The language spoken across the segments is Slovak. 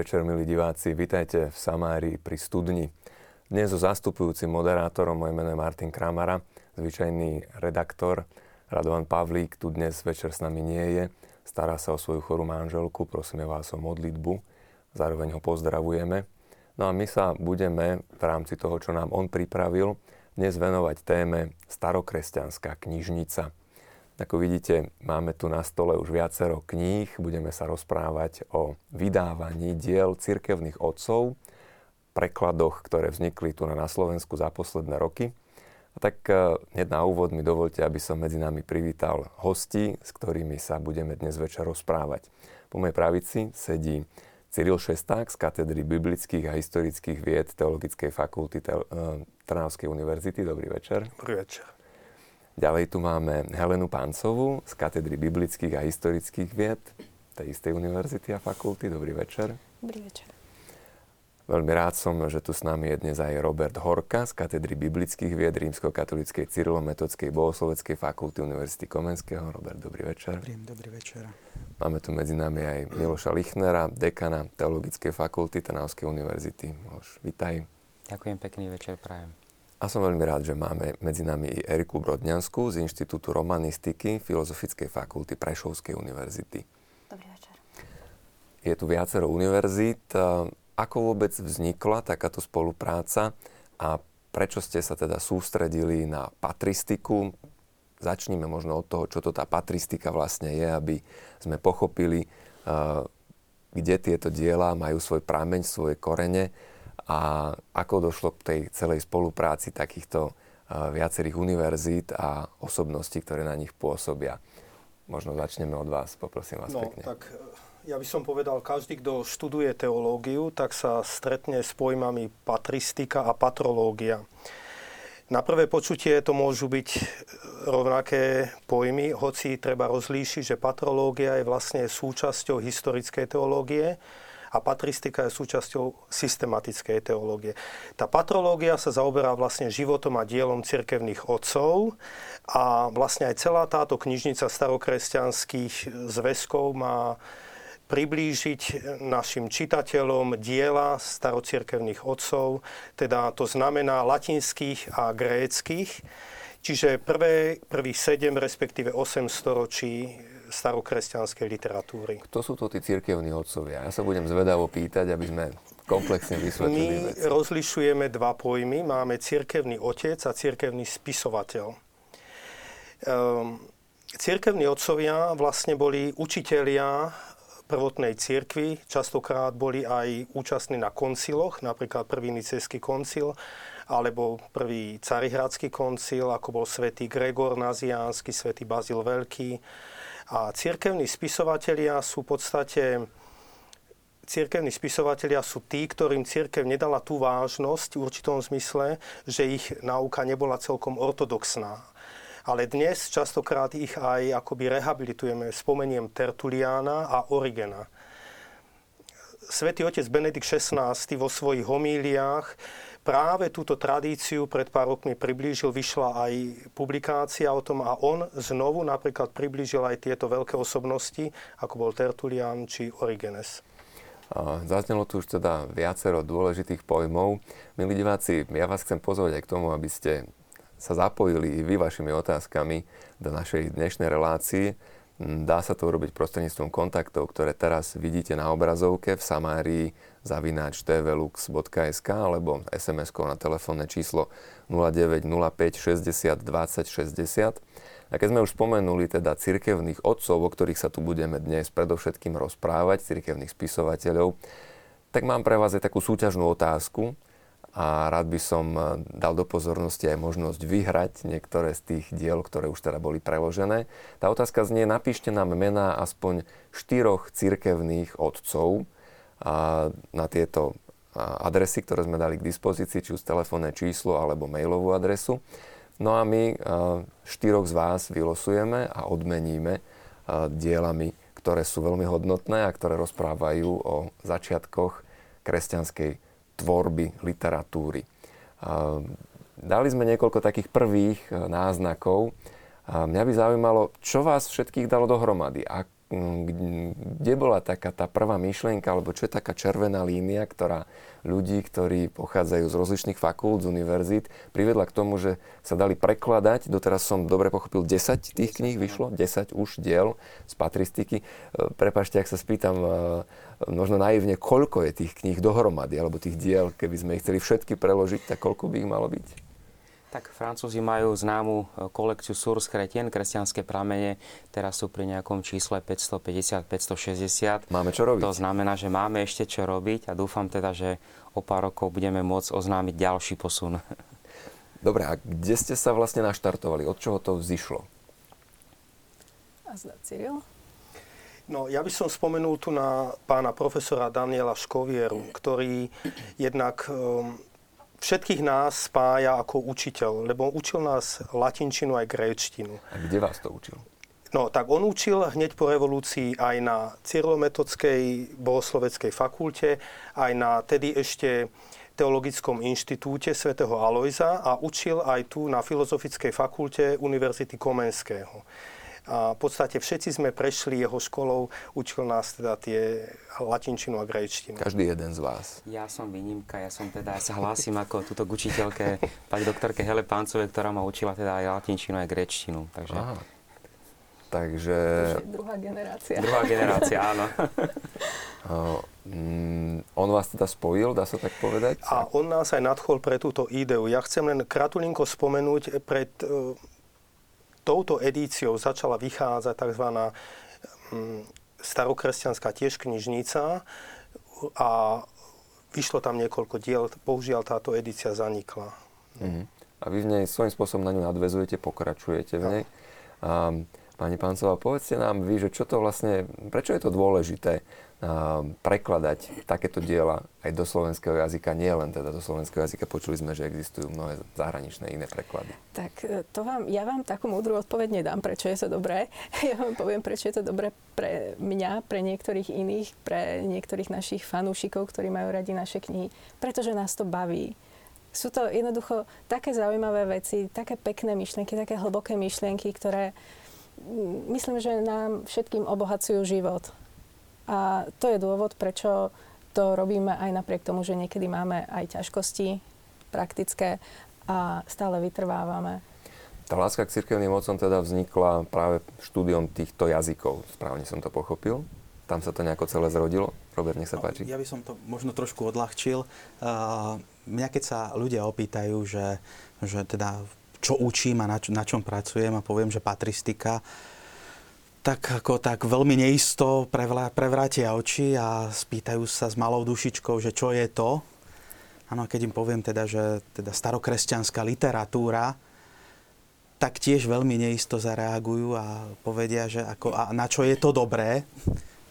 Večer, milí diváci. Vítajte v Samárii pri Studni. Dnes so zastupujúcim moderátorom, moje meno je Martin Kramara, zvyčajný redaktor Radovan Pavlík tu dnes večer s nami nie je. Stará sa o svoju chorú manželku, prosíme vás o modlitbu, zároveň ho pozdravujeme. No a my sa budeme v rámci toho, čo nám on pripravil, dnes venovať téme starokresťanská knižnica – ako vidíte, máme tu na stole už viacero kníh. Budeme sa rozprávať o vydávaní diel cirkevných otcov, prekladoch, ktoré vznikli tu na Slovensku za posledné roky. A tak e, hneď na úvod mi dovolte, aby som medzi nami privítal hosti, s ktorými sa budeme dnes večer rozprávať. Po mojej pravici sedí Cyril Šesták z katedry biblických a historických vied Teologickej fakulty e, Trnavskej univerzity. Dobrý večer. Dobrý večer. Ďalej tu máme Helenu Páncovú z katedry biblických a historických vied tej istej univerzity a fakulty. Dobrý večer. Dobrý večer. Veľmi rád som, že tu s nami je dnes aj Robert Horka z katedry biblických vied Rímsko-katolíckej Cyrilometodskej bohosloveckej fakulty Univerzity Komenského. Robert, dobrý večer. Dobrý, dobrý večer. Máme tu medzi nami aj Miloša Lichnera, dekana Teologickej fakulty Trnavskej univerzity. Miloš, vitaj. Ďakujem, pekný večer, prajem. A som veľmi rád, že máme medzi nami i Eriku Brodňanskú z Inštitútu romanistiky Filozofickej fakulty Prešovskej univerzity. Dobrý večer. Je tu viacero univerzít. Ako vôbec vznikla takáto spolupráca a prečo ste sa teda sústredili na patristiku? Začníme možno od toho, čo to tá patristika vlastne je, aby sme pochopili, kde tieto diela majú svoj prameň, svoje korene a ako došlo k tej celej spolupráci takýchto viacerých univerzít a osobností, ktoré na nich pôsobia. Možno začneme od vás, poprosím vás no, pekne. Tak ja by som povedal, každý, kto študuje teológiu, tak sa stretne s pojmami patristika a patrológia. Na prvé počutie to môžu byť rovnaké pojmy, hoci treba rozlíšiť, že patrológia je vlastne súčasťou historickej teológie, a patristika je súčasťou systematickej teológie. Tá patrológia sa zaoberá vlastne životom a dielom cirkevných otcov a vlastne aj celá táto knižnica starokresťanských zväzkov má priblížiť našim čitateľom diela starocirkevných otcov, teda to znamená latinských a gréckých. Čiže prvé, prvých 7, respektíve 8 storočí starokresťanskej literatúry. Kto sú to tí cirkevní otcovia? Ja sa budem zvedavo pýtať, aby sme komplexne vysvetlili My veci. rozlišujeme dva pojmy. Máme cirkevný otec a cirkevný spisovateľ. Um, cirkevní otcovia vlastne boli učitelia prvotnej cirkvi, častokrát boli aj účastní na konciloch, napríklad prvý nicejský koncil, alebo prvý carihradský koncil, ako bol svätý Gregor Naziánsky, svätý Bazil Veľký, a církevní spisovatelia sú v podstate církevní spisovatelia sú tí, ktorým církev nedala tú vážnosť v určitom zmysle, že ich náuka nebola celkom ortodoxná. Ale dnes častokrát ich aj akoby rehabilitujeme. Spomeniem Tertuliána a Origena. Svetý otec Benedikt XVI vo svojich homíliách práve túto tradíciu pred pár rokmi priblížil, vyšla aj publikácia o tom a on znovu napríklad priblížil aj tieto veľké osobnosti, ako bol Tertulian či Origenes. Zaznelo tu už teda viacero dôležitých pojmov. Milí diváci, ja vás chcem pozvať aj k tomu, aby ste sa zapojili i vy vašimi otázkami do našej dnešnej relácii. Dá sa to urobiť prostredníctvom kontaktov, ktoré teraz vidíte na obrazovke v Samárii zavináč tvlux.sk alebo SMS-kou na telefónne číslo 0905 60 20 60. A keď sme už spomenuli teda cirkevných otcov, o ktorých sa tu budeme dnes predovšetkým rozprávať, cirkevných spisovateľov, tak mám pre vás aj takú súťažnú otázku, a rád by som e, dal do pozornosti aj možnosť vyhrať niektoré z tých diel, ktoré už teda boli preložené. Tá otázka znie, napíšte nám mená aspoň štyroch cirkevných otcov na tieto adresy, ktoré sme dali k dispozícii, či už telefónne číslo alebo mailovú adresu. No a my e, štyroch z vás vylosujeme a odmeníme e, dielami, ktoré sú veľmi hodnotné a ktoré rozprávajú o začiatkoch kresťanskej tvorby literatúry. Dali sme niekoľko takých prvých e, náznakov. Mňa by zaujímalo, čo vás všetkých dalo dohromady. kde bola taká tá prvá myšlienka, alebo čo je taká červená línia, ktorá ľudí, ktorí pochádzajú z rozličných fakult, z univerzít, privedla k tomu, že sa dali prekladať. Doteraz som dobre pochopil, 10 tých kníh vyšlo, 10 už diel z patristiky. E, prepašte, ak sa spýtam e, možno naivne, koľko je tých kníh dohromady, alebo tých diel, keby sme ich chceli všetky preložiť, tak koľko by ich malo byť? Tak Francúzi majú známu e, kolekciu Source Chrétien, kresťanské pramene. Teraz sú pri nejakom čísle 550-560. Máme čo robiť. To znamená, že máme ešte čo robiť a dúfam teda, že o pár rokov budeme môcť oznámiť ďalší posun. Dobre, a kde ste sa vlastne naštartovali? Od čoho to vzýšlo? A zda Cyril? No, ja by som spomenul tu na pána profesora Daniela Škovieru, ktorý jednak um, všetkých nás spája ako učiteľ, lebo učil nás latinčinu aj gréčtinu. A kde vás to učil? No, tak on učil hneď po revolúcii aj na Cyrilometodskej bohosloveckej fakulte, aj na tedy ešte Teologickom inštitúte svätého Alojza a učil aj tu na Filozofickej fakulte Univerzity Komenského. A v podstate všetci sme prešli jeho školou, učil nás teda tie latinčinu a grejčtinu. Každý jeden z vás. Ja som výnimka, ja som teda, ja sa hlásim ako túto k učiteľke, pani doktorke Hele Páncovej, ktorá ma učila teda aj latinčinu, aj grečtinu. Takže... Aha. Takže... Druhá generácia. Druhá generácia, áno. mm, on vás teda spojil, dá sa tak povedať? A on nás aj nadchol pre túto ideu. Ja chcem len kratulinko spomenúť pred touto edíciou začala vychádzať tzv. Mm, starokresťanská tiež knižnica a vyšlo tam niekoľko diel. Bohužiaľ táto edícia zanikla. Mm-hmm. A vy v nej svojím spôsobom na ňu nadvezujete, pokračujete v nej. A, pani Páncová, povedzte nám vy, že čo to vlastne, prečo je to dôležité prekladať takéto diela aj do slovenského jazyka, nie len teda do slovenského jazyka. Počuli sme, že existujú mnohé zahraničné iné preklady. Tak e, to vám, ja vám takú múdru odpoveď nedám, prečo je to dobré. Ja vám poviem, prečo je to dobré pre mňa, pre niektorých iných, pre niektorých našich fanúšikov, ktorí majú radi naše knihy. Pretože nás to baví. Sú to jednoducho také zaujímavé veci, také pekné myšlienky, také hlboké myšlienky, ktoré myslím, že nám všetkým obohacujú život. A to je dôvod, prečo to robíme aj napriek tomu, že niekedy máme aj ťažkosti praktické a stále vytrvávame. Tá láska k cirkevným mocom teda vznikla práve štúdiom týchto jazykov. Správne som to pochopil. Tam sa to nejako celé zrodilo. Robert, nech sa no, páči. Ja by som to možno trošku odľahčil. Uh, mňa keď sa ľudia opýtajú, že, že teda čo učím a na, čo, na čom pracujem a poviem, že patristika, tak ako tak veľmi neisto prevrátia oči a spýtajú sa s malou dušičkou, že čo je to. Áno, keď im poviem teda, že teda starokresťanská literatúra, tak tiež veľmi neisto zareagujú a povedia, že ako, a na čo je to dobré.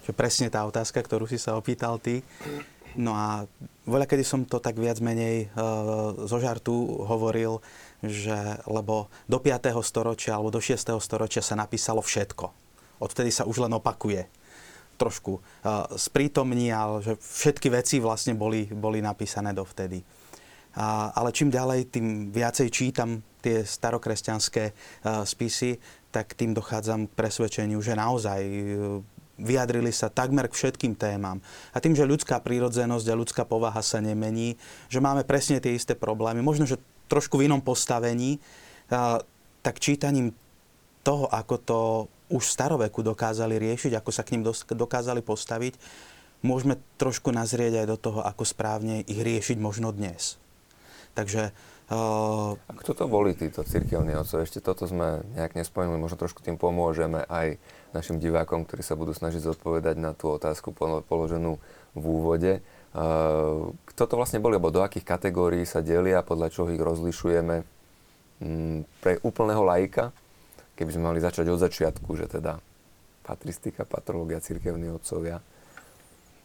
Že presne tá otázka, ktorú si sa opýtal ty. No a voľa, kedy som to tak viac menej e, zo žartu hovoril, že lebo do 5. storočia alebo do 6. storočia sa napísalo všetko odvtedy sa už len opakuje trošku sprítomní, že všetky veci vlastne boli, boli napísané dovtedy. Uh, ale čím ďalej, tým viacej čítam tie starokresťanské spisy, tak tým dochádzam k presvedčeniu, že naozaj uh, vyjadrili sa takmer k všetkým témam. A tým, že ľudská prírodzenosť a ľudská povaha sa nemení, že máme presne tie isté problémy, možno, že trošku v inom postavení, tak čítaním toho, ako to už v staroveku dokázali riešiť, ako sa k ním dokázali postaviť, môžeme trošku nazrieť aj do toho, ako správne ich riešiť možno dnes. Takže... Uh... A kto to boli títo cirkevní otcov? Ešte toto sme nejak nespomenuli, možno trošku tým pomôžeme aj našim divákom, ktorí sa budú snažiť zodpovedať na tú otázku položenú v úvode. Uh, kto to vlastne boli, alebo do akých kategórií sa delia, podľa čoho ich rozlišujeme? Mm, pre úplného laika, keby sme mali začať od začiatku, že teda patristika, patrológia, cirkevní otcovia.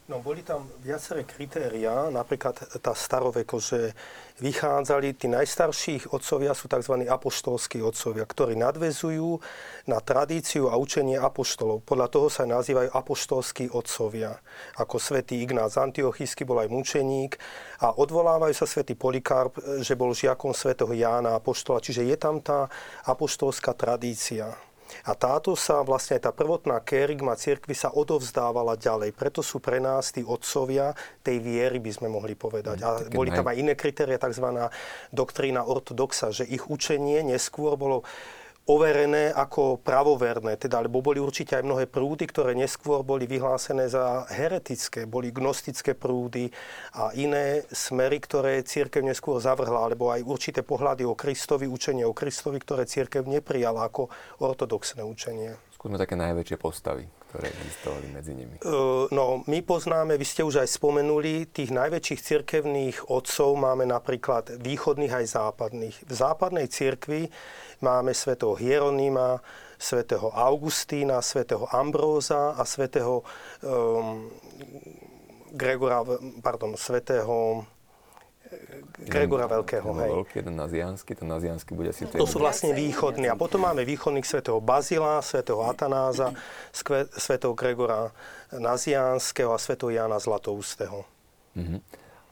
No, boli tam viaceré kritéria, napríklad tá staroveko, že vychádzali, tí najstarších otcovia sú tzv. apoštolskí otcovia, ktorí nadvezujú na tradíciu a učenie apoštolov. Podľa toho sa nazývajú apoštolskí otcovia. Ako svätý Ignác Antiochísky bol aj mučeník a odvolávajú sa svätý Polikarp, že bol žiakom svätého Jána apoštola. Čiže je tam tá apoštolská tradícia. A táto sa, vlastne tá prvotná kerygma cirkvi sa odovzdávala ďalej. Preto sú pre nás tí otcovia tej viery, by sme mohli povedať. A boli tam aj iné kritéria, tzv. doktrína ortodoxa, že ich učenie neskôr bolo overené ako pravoverné, teda, lebo boli určite aj mnohé prúdy, ktoré neskôr boli vyhlásené za heretické, boli gnostické prúdy a iné smery, ktoré církev neskôr zavrhla, alebo aj určité pohľady o Kristovi, učenie o Kristovi, ktoré církev neprijala ako ortodoxné učenie. Skúsme také najväčšie postavy, ktoré existovali medzi nimi. No, my poznáme, vy ste už aj spomenuli, tých najväčších cirkevných otcov máme napríklad východných aj západných. V západnej cirkvi máme svätého Hieronima, svätého Augustína, svätého Ambróza a svätého um, Gregora, pardon, svätého Gregora Veľkého. Hej. Veľký, jeden naziansky, ten naziansky bude si... To sú vlastne východní. A potom máme východných svätého Bazila, svätého Atanáza, svätého Gregora Nazianského a svätého Jana Zlatoustého. Mm-hmm.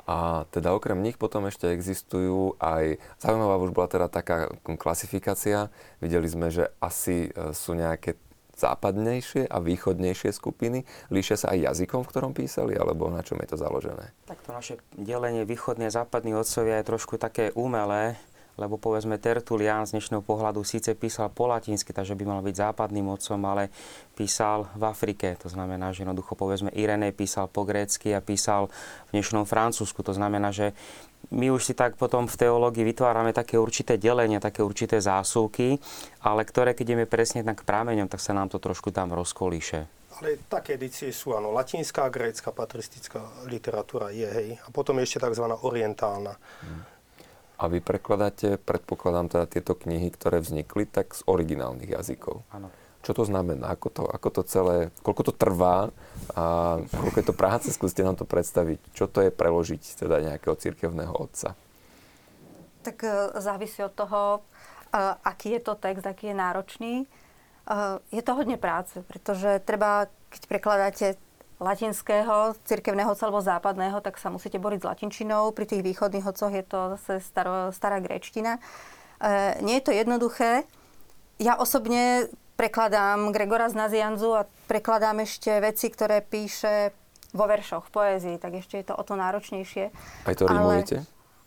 A teda okrem nich potom ešte existujú aj, zaujímavá už bola teda taká klasifikácia, videli sme, že asi e, sú nejaké západnejšie a východnejšie skupiny? Líšia sa aj jazykom, v ktorom písali, alebo na čom je to založené? Tak to naše delenie východní a západní otcovia je trošku také umelé, lebo povedzme Tertulian z dnešného pohľadu síce písal po latinsky, takže by mal byť západným otcom, ale písal v Afrike. To znamená, že jednoducho povedzme Irenej písal po grécky a písal v dnešnom Francúzsku. To znamená, že my už si tak potom v teológii vytvárame také určité delenie, také určité zásuvky, ale ktoré keď ideme presne tak prámeňom, tak sa nám to trošku tam rozkolíše. Ale také edície sú, áno, latinská, grécka, patristická literatúra je, hej. A potom ešte tzv. orientálna. Hmm. A vy prekladáte, predpokladám teda tieto knihy, ktoré vznikli, tak z originálnych jazykov. Áno. Čo to znamená? Ako to, ako to celé, koľko to trvá a koľko je to práce? Skúste nám to predstaviť. Čo to je preložiť teda nejakého cirkevného otca? Tak e, závisí od toho, e, aký je to text, aký je náročný. E, je to hodne práce, pretože treba, keď prekladáte latinského, cirkevného alebo západného, tak sa musíte boriť s latinčinou. Pri tých východných hococh je to zase staro, stará gréčtina. E, nie je to jednoduché. Ja osobne prekladám Gregora z Nazianzu a prekladám ešte veci, ktoré píše vo veršoch, v poézii, tak ešte je to o to náročnejšie. Aj to rimujete?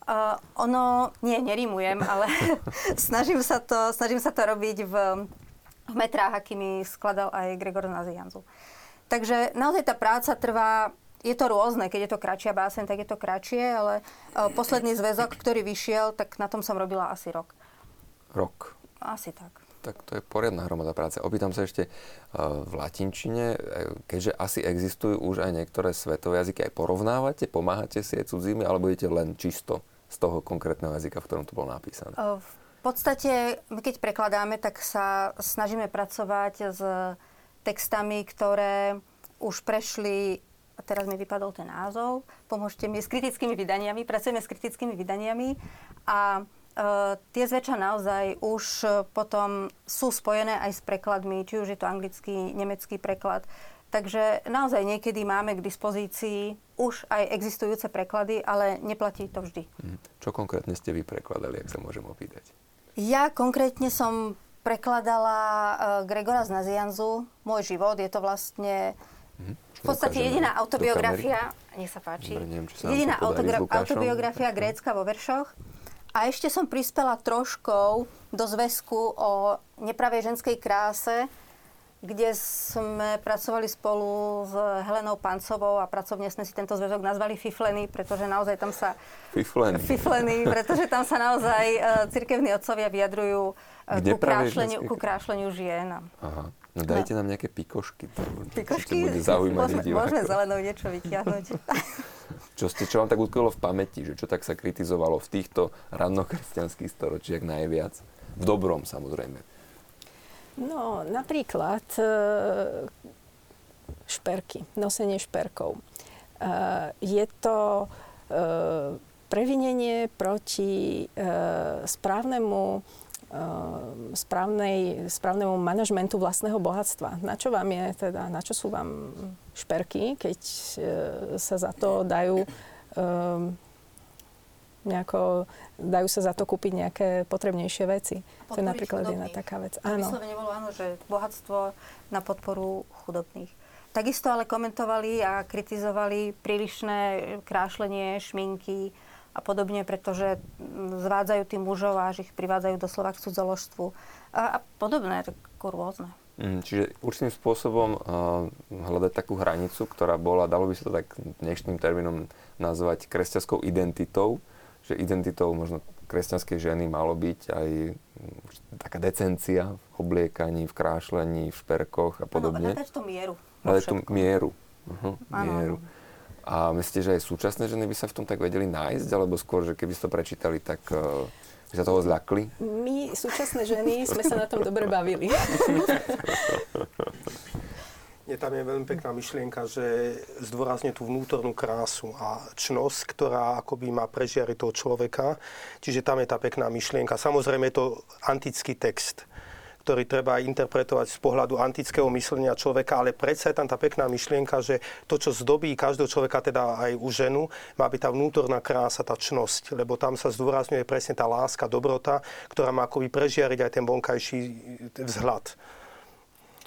Uh, ono, nie, nerimujem, ale snažím, sa to, snažím sa to robiť v, v metrách, akými skladal aj Gregor Nazianzu. Uh, Takže naozaj tá práca trvá je to rôzne, keď je to kratšia básen, tak je to kratšie, ale uh, posledný zväzok, ktorý vyšiel, tak na tom som robila asi rok. Rok? Asi tak. Tak to je poriadna hromada práce. Opýtam sa ešte uh, v latinčine, e, keďže asi existujú už aj niektoré svetové jazyky, aj porovnávate, pomáhate si aj cudzími, alebo idete len čisto z toho konkrétneho jazyka, v ktorom to bolo napísané? Uh, v podstate, keď prekladáme, tak sa snažíme pracovať s textami, ktoré už prešli a teraz mi vypadol ten názov, pomôžte mi s kritickými vydaniami, pracujeme s kritickými vydaniami a e, tie zväčša naozaj už potom sú spojené aj s prekladmi, či už je to anglický, nemecký preklad. Takže naozaj niekedy máme k dispozícii už aj existujúce preklady, ale neplatí to vždy. Mhm. Čo konkrétne ste vy prekladali, ak sa môžem opýtať? Ja konkrétne som prekladala uh, Gregora z Nazianzu, Môj život. Je to vlastne mhm. v podstate jediná autobiografia, nech sa páči, jediná autogra- autobiografia grécka vo veršoch. A ešte som prispela troškou do zväzku o nepravej ženskej kráse, kde sme pracovali spolu s Helenou Pancovou a pracovne sme si tento zväzok nazvali Fifleny, pretože naozaj tam sa... Fifleny. Fifleny, pretože tam sa naozaj uh, cirkevní otcovia vyjadrujú ku krášleniu, ku krášleniu žien. Aha. No dajte no. nám nejaké pikošky. Pikošky? bude zaujímať môžeme, môžeme zelenou niečo vyťahnuť. čo, ste, čo vám tak utkvelo v pamäti, že čo tak sa kritizovalo v týchto rannokresťanských storočiach najviac? V dobrom samozrejme. No, napríklad e, šperky, nosenie šperkov. E, je to e, previnenie proti správnemu správnej, správnemu manažmentu vlastného bohatstva. Na čo vám je teda, na čo sú vám šperky, keď e, sa za to dajú um, nejako, dajú sa za to kúpiť nejaké potrebnejšie veci. To je napríklad jedna taká vec. Áno. To bolo áno, že bohatstvo na podporu chudobných. Takisto ale komentovali a kritizovali prílišné krášlenie, šminky a podobne, pretože zvádzajú tým mužov a ich privádzajú doslova k cudzoložstvu a, a podobné, ako rôzne. Mm, čiže určitým spôsobom uh, hľadať takú hranicu, ktorá bola, dalo by sa to tak dnešným termínom nazvať kresťanskou identitou, že identitou možno kresťanskej ženy malo byť aj mm, taká decencia v obliekaní, v krášlení, v šperkoch a podobne. Áno, tú mieru. Hľadať tú mieru. Uh-huh, mieru. A myslíte, že aj súčasné ženy by sa v tom tak vedeli nájsť, alebo skôr, že keby ste to prečítali, tak uh, by sa toho zľakli? My, súčasné ženy, sme sa na tom dobre bavili. Je tam je veľmi pekná myšlienka, že zdôrazne tú vnútornú krásu a čnosť, ktorá akoby má prežiariť toho človeka. Čiže tam je tá pekná myšlienka. Samozrejme je to antický text ktorý treba interpretovať z pohľadu antického myslenia človeka, ale predsa je tam tá pekná myšlienka, že to, čo zdobí každého človeka, teda aj u ženu, má byť tá vnútorná krása, tá čnosť, lebo tam sa zdôrazňuje presne tá láska, dobrota, ktorá má akoby prežiariť aj ten vonkajší vzhľad.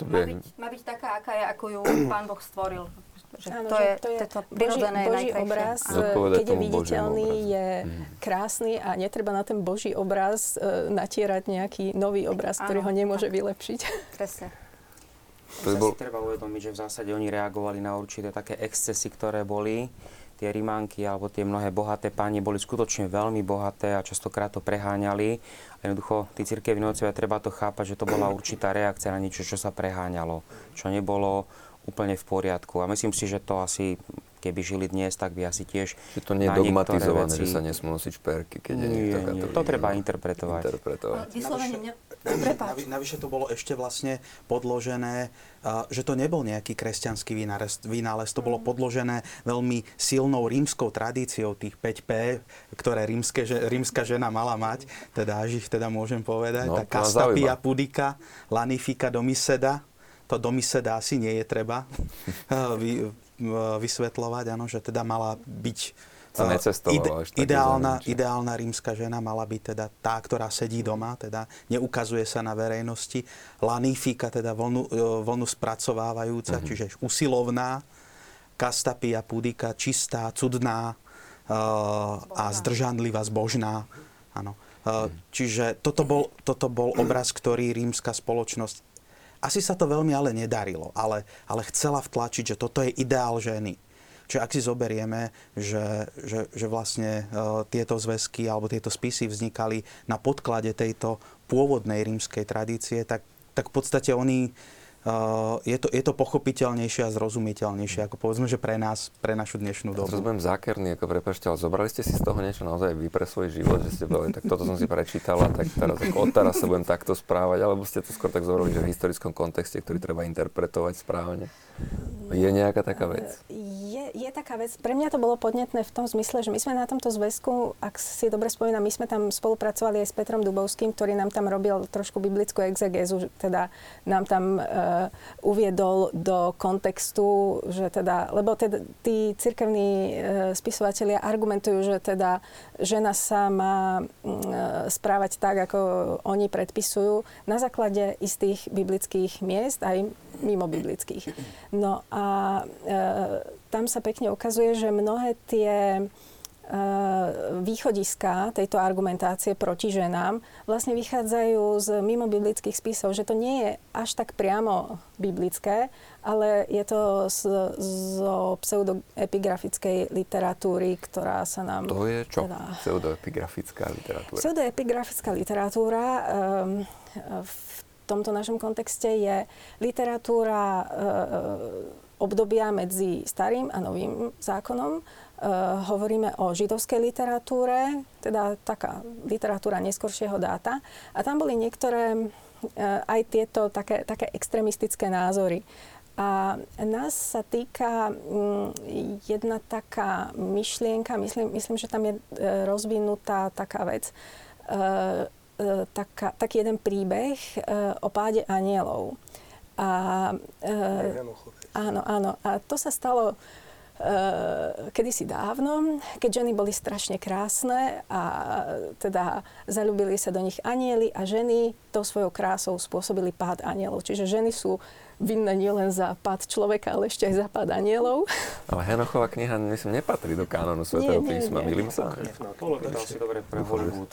Má byť, má byť taká, aká je, ako ju Pán Boh stvoril. Že Áno, to, že je, to je to Boží, Boží obraz, keď je viditeľný, je mhm. krásny a netreba na ten Boží obraz uh, natierať nejaký nový obraz, Áno, ktorý ho nemôže tak. vylepšiť. Presne. To bol... si treba uvedomiť, že v zásade oni reagovali na určité také excesy, ktoré boli. Tie rimánky alebo tie mnohé bohaté pani boli skutočne veľmi bohaté a častokrát to preháňali. A jednoducho, tí cirkevní treba to chápať, že to bola určitá reakcia na niečo, čo sa preháňalo. Čo nebolo úplne v poriadku. A myslím si, že to asi keby žili dnes, tak by asi tiež Že to nie je dogmatizované, veci... že sa nesmú nosiť šperky, keď nie, je takáto nie, To treba interpretovať. interpretovať. Vyslovene, Navyše, navyše to bolo ešte vlastne podložené, že to nebol nejaký kresťanský vynález, vynález, to bolo podložené veľmi silnou rímskou tradíciou tých 5P, ktoré rímske, rímska žena mala mať, teda až ich teda môžem povedať, no, tá Castapia pudika, Lanifika domiseda, to domyseda asi nie je treba vy, vysvetľovať, áno, že teda mala byť ide, ideálna, ideálna rímska žena mala byť teda tá, ktorá sedí doma, teda neukazuje sa na verejnosti. Lanifika, teda vlnu, vlnu spracovávajúca, uh-huh. čiže usilovná. Kastapia pudika, čistá, cudná uh, a zdržanlivá, zbožná. Áno. Uh, čiže toto bol, toto bol obraz, ktorý rímska spoločnosť asi sa to veľmi ale nedarilo, ale, ale chcela vtlačiť, že toto je ideál ženy. Čiže ak si zoberieme, že, že, že vlastne uh, tieto zväzky alebo tieto spisy vznikali na podklade tejto pôvodnej rímskej tradície, tak, tak v podstate oni je, to, je to pochopiteľnejšie a zrozumiteľnejšie, ako povedzme, že pre nás, pre našu dnešnú dobu. Budem zákerný, ako prepašte, ale zobrali ste si z toho niečo naozaj vy pre svoj život, že ste povedali, tak toto som si prečítala, tak teraz, ako od teraz sa budem takto správať, alebo ste to skôr tak zobrali, že v historickom kontexte, ktorý treba interpretovať správne? Je nejaká taká vec? Je, je taká vec. Pre mňa to bolo podnetné v tom zmysle, že my sme na tomto zväzku, ak si dobre spomínam, my sme tam spolupracovali aj s Petrom Dubovským, ktorý nám tam robil trošku biblickú exegézu, teda nám tam uh, uviedol do kontextu, že teda, lebo teda tí cirkevní uh, spisovatelia argumentujú, že teda žena sa má uh, správať tak, ako oni predpisujú, na základe istých biblických miest, aj mimo biblických. No a uh, tam sa pekne ukazuje, že mnohé tie Eh, východiska tejto argumentácie proti ženám vlastne vychádzajú z mimo biblických spisov, že to nie je až tak priamo biblické, ale je to z, zo pseudoepigrafickej literatúry, ktorá sa nám... To je čo? Teda, pseudoepigrafická literatúra? Pseudoepigrafická literatúra um, v tomto našom kontexte je literatúra uh, obdobia medzi starým a novým zákonom, hovoríme o židovskej literatúre, teda taká literatúra neskoršieho dáta. A tam boli niektoré uh, aj tieto také, také extremistické názory. A nás sa týka um, jedna taká myšlienka, myslím, myslím že tam je uh, rozvinutá taká vec, taká, taký jeden príbeh o páde anielov. A, áno, áno. A to sa stalo kedysi dávno, keď ženy boli strašne krásne a teda zalúbili sa do nich anieli a ženy tou svojou krásou spôsobili pád anielov. Čiže ženy sú vinné nielen za pád človeka, ale ešte aj za pád anielov. Ale Henochová kniha, myslím, nepatrí do kánonu Svetého písma. Milím sa? Povedal si dobre pre Hollywood.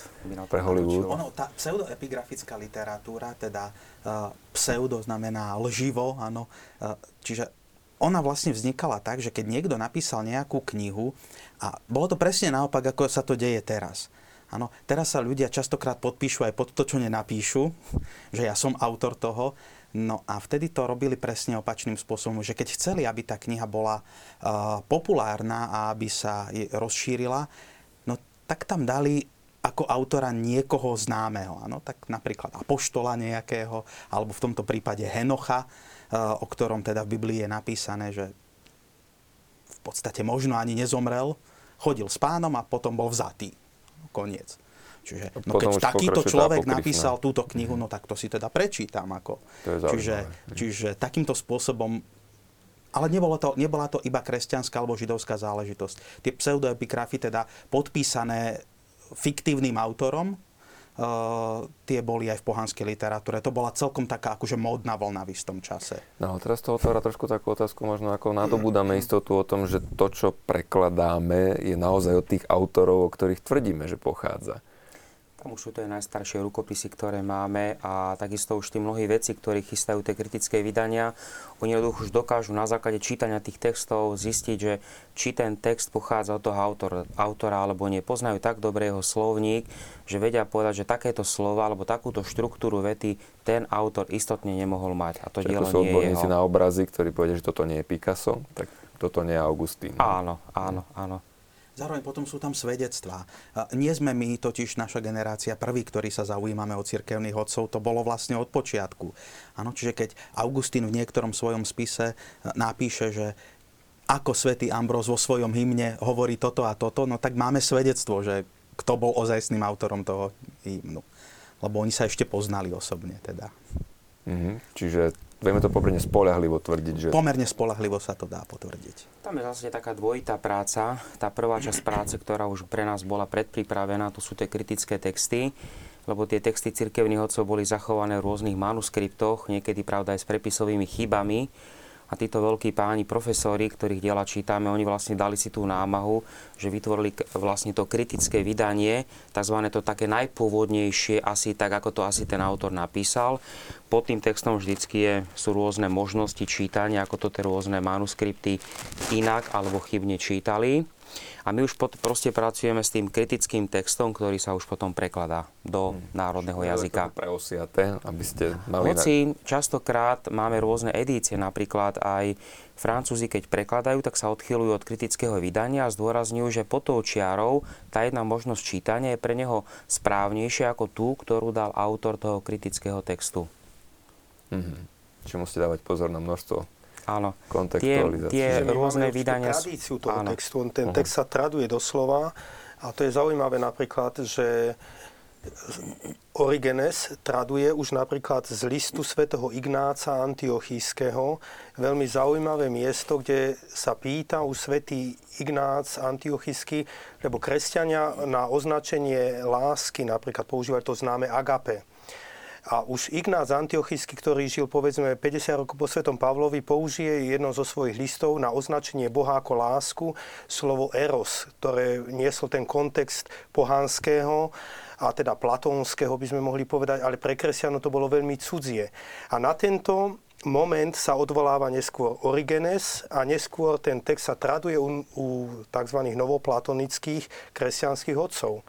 Pre Hollywood. Ono, tá pseudoepigrafická literatúra, teda uh, pseudo znamená lživo, áno, uh, čiže ona vlastne vznikala tak, že keď niekto napísal nejakú knihu a bolo to presne naopak, ako sa to deje teraz. Áno, teraz sa ľudia častokrát podpíšu aj pod to, čo nenapíšu, že ja som autor toho. No a vtedy to robili presne opačným spôsobom, že keď chceli, aby tá kniha bola uh, populárna a aby sa rozšírila, no tak tam dali ako autora niekoho známeho. Áno, tak napríklad apoštola nejakého, alebo v tomto prípade Henocha, o ktorom teda v Biblii je napísané, že v podstate možno ani nezomrel, chodil s pánom a potom bol vzatý. Koniec. Čiže no keď takýto človek napísal túto knihu, no tak to si teda prečítam. Ako. Čiže, čiže takýmto spôsobom ale nebolo to, nebola to iba kresťanská alebo židovská záležitosť. Tie pseudoepigrafy teda podpísané fiktívnym autorom, tie boli aj v pohanskej literatúre. To bola celkom taká akože módna voľna v istom čase. No teraz to otvára trošku takú otázku, možno ako nadobúdame istotu o tom, že to, čo prekladáme, je naozaj od tých autorov, o ktorých tvrdíme, že pochádza. Už sú to aj najstaršie rukopisy, ktoré máme a takisto už tí mnohí veci, ktorí chystajú tie kritické vydania, oni jednoducho už dokážu na základe čítania tých textov zistiť, že či ten text pochádza od toho autor, autora alebo nie. Poznajú tak dobre jeho slovník, že vedia povedať, že takéto slova alebo takúto štruktúru vety ten autor istotne nemohol mať. A to Čiže dielo sú nie je jeho. na obrazy, ktorí povedia, že toto nie je Picasso, tak toto nie je Augustín. Áno, áno, áno. Zároveň potom sú tam svedectvá. Nie sme my, totiž naša generácia, prví, ktorí sa zaujímame o cirkevných odcov, to bolo vlastne od počiatku. Ano, čiže keď Augustín v niektorom svojom spise napíše, že ako svätý Ambrós vo svojom hymne hovorí toto a toto, no tak máme svedectvo, že kto bol ozajstným autorom toho hymnu. Lebo oni sa ešte poznali osobne teda. Mm-hmm. Čiže Vieme to pomerne spolahlivo tvrdiť, že... Pomerne spolahlivo sa to dá potvrdiť. Tam je zase taká dvojitá práca. Tá prvá časť práce, ktorá už pre nás bola predpripravená, to sú tie kritické texty, lebo tie texty cirkevných odcov boli zachované v rôznych manuskriptoch, niekedy pravda aj s prepisovými chybami a títo veľkí páni profesori, ktorých diela čítame, oni vlastne dali si tú námahu, že vytvorili vlastne to kritické vydanie, tzv. to také najpôvodnejšie, asi tak, ako to asi ten autor napísal. Pod tým textom vždycky je, sú rôzne možnosti čítania, ako to tie rôzne manuskripty inak alebo chybne čítali. A my už pot, proste pracujeme s tým kritickým textom, ktorý sa už potom prekladá do hmm. národného jazyka. Preosiate, aby ste mali... Hoci častokrát máme rôzne edície, napríklad aj Francúzi, keď prekladajú, tak sa odchylujú od kritického vydania a zdôrazňujú, že pod tou čiarou tá jedna možnosť čítania je pre neho správnejšia ako tú, ktorú dal autor toho kritického textu. Mm-hmm. Čiže musíte dávať pozor na množstvo Áno. Tie, tie rôzne vydania... tradíciu toho áno. textu. Ten uh-huh. text sa traduje doslova a to je zaujímavé napríklad, že Origenes traduje už napríklad z listu svätého Ignáca Antiochískeho veľmi zaujímavé miesto, kde sa pýta už svätý Ignác Antiochísky, lebo kresťania na označenie lásky napríklad používajú to známe agape. A už Ignác Antiochisky, ktorý žil povedzme 50 rokov po svetom Pavlovi, použije jedno zo svojich listov na označenie Boha ako lásku slovo eros, ktoré nieslo ten kontext pohanského a teda platónskeho by sme mohli povedať, ale pre kresťanov to bolo veľmi cudzie. A na tento moment sa odvoláva neskôr Origenes a neskôr ten text sa traduje u, u tzv. novoplatonických kresťanských odcov.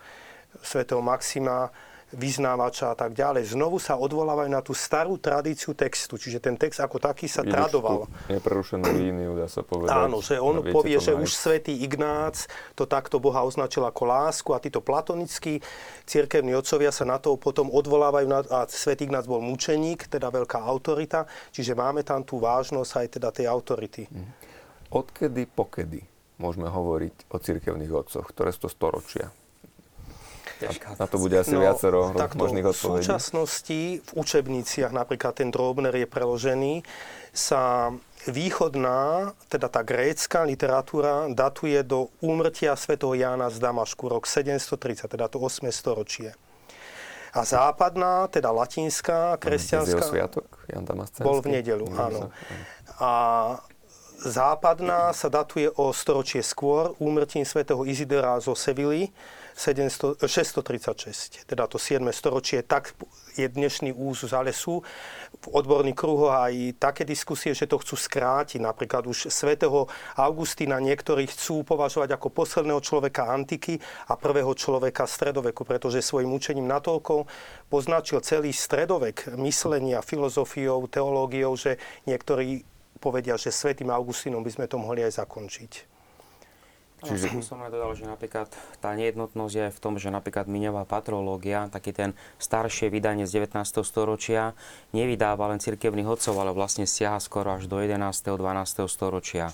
Svetého Maxima, vyznávača a tak ďalej. Znovu sa odvolávajú na tú starú tradíciu textu, čiže ten text ako taký sa Vidíš tradoval. Neprerušenú líniu, dá sa povedať. Áno, že on povie, že už svätý Ignác to takto Boha označil ako lásku a títo platonickí cirkevní otcovia sa na to potom odvolávajú na, a svätý Ignác bol mučeník, teda veľká autorita, čiže máme tam tú vážnosť aj teda tej autority. Mhm. Odkedy, pokedy môžeme hovoriť o cirkevných otcoch, ktoré sú to storočia? Na to bude asi no, viacero takto, možných odpovedí. V súčasnosti v učebniciach, napríklad ten Drobner je preložený, sa východná, teda tá grécka literatúra datuje do úmrtia svätého Jána z Damašku, rok 730, teda to 8. storočie. A západná, teda latinská, kresťanská... sviatok, Jan Bol v nedelu, áno. A západná sa datuje o storočie skôr, úmrtím svätého Izidora zo Sevily, 700, 636, teda to 7. storočie, tak je dnešný úzus, ale sú v odborných kruhoch aj také diskusie, že to chcú skrátiť. Napríklad už svätého Augustína niektorí chcú považovať ako posledného človeka antiky a prvého človeka stredoveku, pretože svojim učením natoľko poznačil celý stredovek myslenia, filozofiou, teológiou, že niektorí povedia, že svätým Augustínom by sme to mohli aj zakončiť. Čiže... No, som aj dodal, že napríklad tá nejednotnosť je v tom, že napríklad miňová patrológia, taký ten staršie vydanie z 19. storočia, nevydáva len cirkevných hodcov, ale vlastne siaha skoro až do 11. 12. storočia.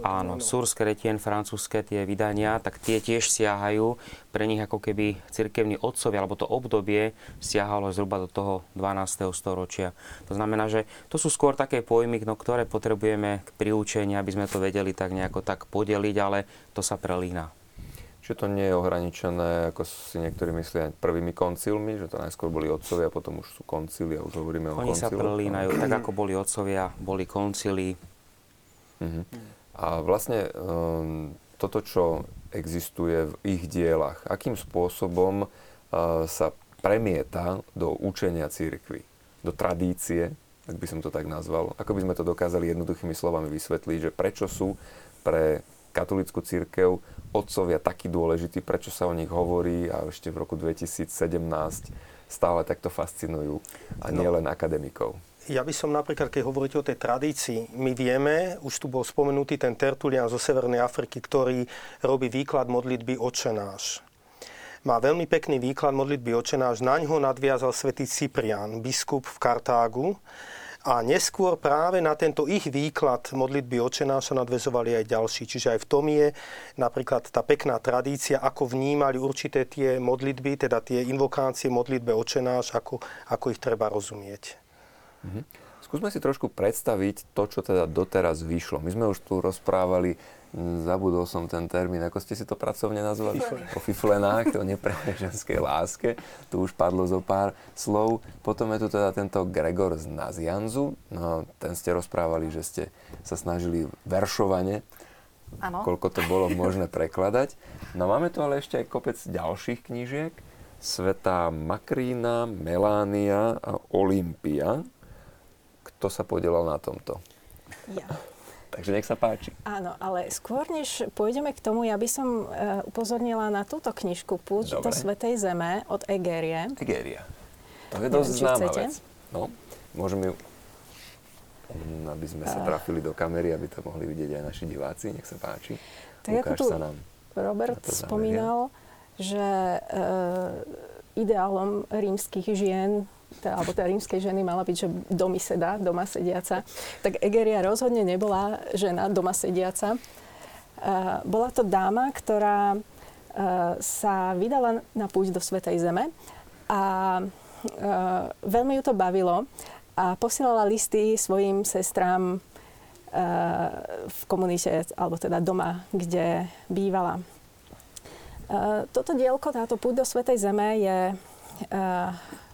Áno, Surské retien, francúzske tie vydania, tak tie tiež siahajú. Pre nich ako keby cirkevní otcovia, alebo to obdobie siahalo zhruba do toho 12. storočia. To znamená, že to sú skôr také pojmy, no, ktoré potrebujeme k priúčení, aby sme to vedeli tak nejako tak podeliť, ale to sa prelína. Čiže to nie je ohraničené, ako si niektorí myslia, prvými koncilmi, že to najskôr boli otcovia, potom už sú koncily a už hovoríme o Oni koncilu. Oni sa prelínajú, tak ako boli otcovia, boli koncily. Uh-huh. A vlastne um, toto, čo existuje v ich dielach, akým spôsobom uh, sa premieta do učenia církvy, do tradície, ak by som to tak nazval. Ako by sme to dokázali jednoduchými slovami vysvetliť, že prečo sú pre katolickú církev otcovia takí dôležití, prečo sa o nich hovorí a ešte v roku 2017 stále takto fascinujú a nie no. len akademikov. Ja by som napríklad, keď hovoríte o tej tradícii, my vieme, už tu bol spomenutý ten Tertulian zo Severnej Afriky, ktorý robí výklad modlitby Očenáš. Má veľmi pekný výklad modlitby Očenáš, na ňo nadviazal svätý Cyprian, biskup v Kartágu a neskôr práve na tento ich výklad modlitby očená sa nadvezovali aj ďalší. Čiže aj v tom je napríklad tá pekná tradícia, ako vnímali určité tie modlitby, teda tie invokácie modlitbe očenáš, ako, ako ich treba rozumieť. Mhm. Skúsme si trošku predstaviť to, čo teda doteraz vyšlo. My sme už tu rozprávali zabudol som ten termín, ako ste si to pracovne nazvali? O fiflenách, o neprehnej ženskej láske. Tu už padlo zo pár slov. Potom je tu teda tento Gregor z Nazianzu. No, ten ste rozprávali, že ste sa snažili veršovane, ano. koľko to bolo možné prekladať. No máme tu ale ešte aj kopec ďalších knížiek. Sveta Makrína, Melánia a Olympia. Kto sa podielal na tomto? Ja. Takže nech sa páči. Áno, ale skôr než pôjdeme k tomu, ja by som uh, upozornila na túto knižku Púť do Svetej Zeme od Egerie. Egeria. To je dosť známa vec. No, môžeme ju aby sme sa trafili do kamery, aby to mohli vidieť aj naši diváci. Nech sa páči. Tak Ukáž ako tu sa nám Robert spomínal, že uh, ideálom rímskych žien teda, alebo teda rímskej ženy mala byť, že domy sedá, doma sediaca. Tak Egeria rozhodne nebola žena doma sediaca. Uh, bola to dáma, ktorá uh, sa vydala na púť do Svetej Zeme a uh, veľmi ju to bavilo a posielala listy svojim sestrám v komunite, alebo teda doma, kde bývala. Toto dielko, táto púť do Svetej Zeme je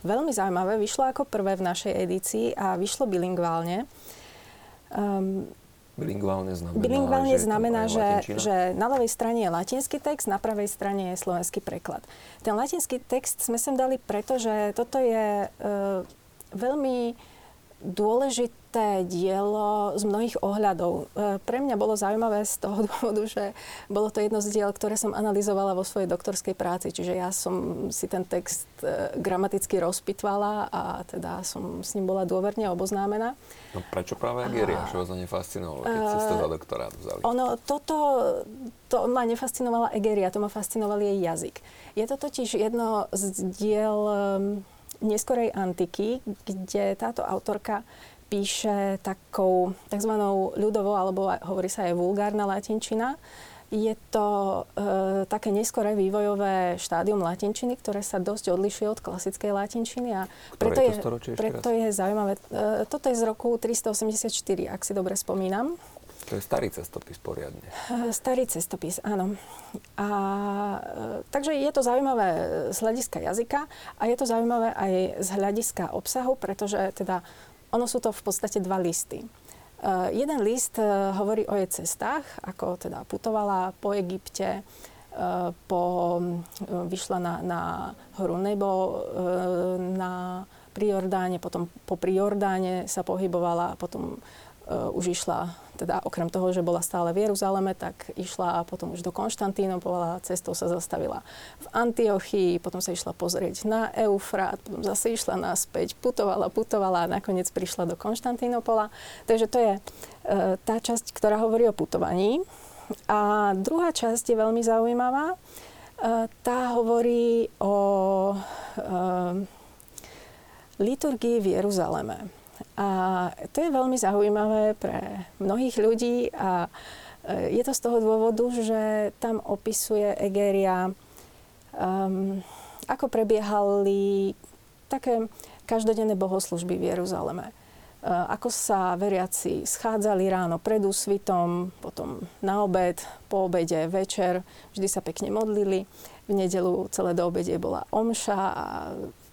veľmi zaujímavé. Vyšlo ako prvé v našej edícii a vyšlo bilingválne. Um, Bilingválne znamená, bilingválne že, znamená že, že na ľavej strane je latinský text, na pravej strane je slovenský preklad. Ten latinský text sme sem dali preto, že toto je uh, veľmi dôležité dielo z mnohých ohľadov. E, pre mňa bolo zaujímavé z toho dôvodu, že bolo to jedno z diel, ktoré som analyzovala vo svojej doktorskej práci. Čiže ja som si ten text e, gramaticky rozpitvala a teda som s ním bola dôverne oboznámená. No prečo práve Ageria? Čo vás nefascinovalo, keď ste to za doktorát vzali? Ono, toto, to ma nefascinovala Egeria, to ma fascinoval jej jazyk. Je to totiž jedno z diel neskorej antiky, kde táto autorka píše takou tzv. ľudovou, alebo hovorí sa aj vulgárna latinčina, Je to e, také neskoré vývojové štádium latinčiny, ktoré sa dosť odlišuje od klasickej latinčiny. A preto je je, to ešte preto je zaujímavé. E, toto je z roku 384, ak si dobre spomínam. To je starý cestopis poriadne. E, Starý cestopis, áno. A, e, takže je to zaujímavé z hľadiska jazyka a je to zaujímavé aj z hľadiska obsahu, pretože teda ono sú to v podstate dva listy. Uh, jeden list uh, hovorí o jej cestách, ako teda putovala po Egypte, uh, po, vyšla na, na horu Nebo, na Priordáne, potom po Priordáne sa pohybovala, potom už išla, teda okrem toho, že bola stále v Jeruzaleme, tak išla potom už do Konštantínopola, cestou sa zastavila v Antiochii, potom sa išla pozrieť na Eufrát, potom zase išla naspäť, putovala, putovala a nakoniec prišla do Konštantínopola. Takže to je uh, tá časť, ktorá hovorí o putovaní. A druhá časť je veľmi zaujímavá. Uh, tá hovorí o uh, liturgii v Jeruzaleme. A to je veľmi zaujímavé pre mnohých ľudí a e, je to z toho dôvodu, že tam opisuje Egeria, um, ako prebiehali také každodenné bohoslužby v Jeruzaleme. Uh, ako sa veriaci schádzali ráno pred úsvitom, potom na obed, po obede, večer, vždy sa pekne modlili. V nedelu celé do obede bola omša a